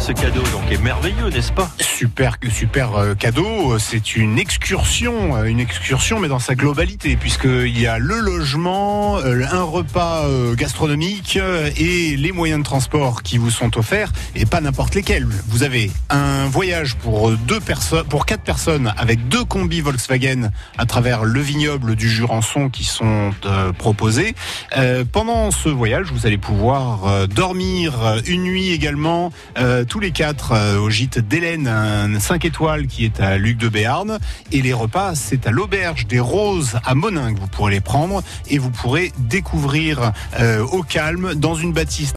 Speaker 3: Ce cadeau donc est merveilleux, n'est-ce pas?
Speaker 4: Super, super euh, cadeau. C'est une excursion, euh, une excursion, mais dans sa globalité, puisqu'il y a le logement, euh, un repas gastronomique et les moyens de transport qui vous sont offerts, et pas n'importe lesquels. Vous avez un voyage pour deux personnes, pour quatre personnes, avec deux combis Volkswagen à travers le vignoble du Jurançon qui sont proposés. Pendant ce voyage, vous allez pouvoir dormir une nuit également, tous les quatre euh, au gîte d'Hélène, un 5 étoiles qui est à Luc de Béarn. Et les repas, c'est à l'auberge des Roses à Monin vous pourrez les prendre et vous pourrez découvrir euh, au calme dans une bâtisse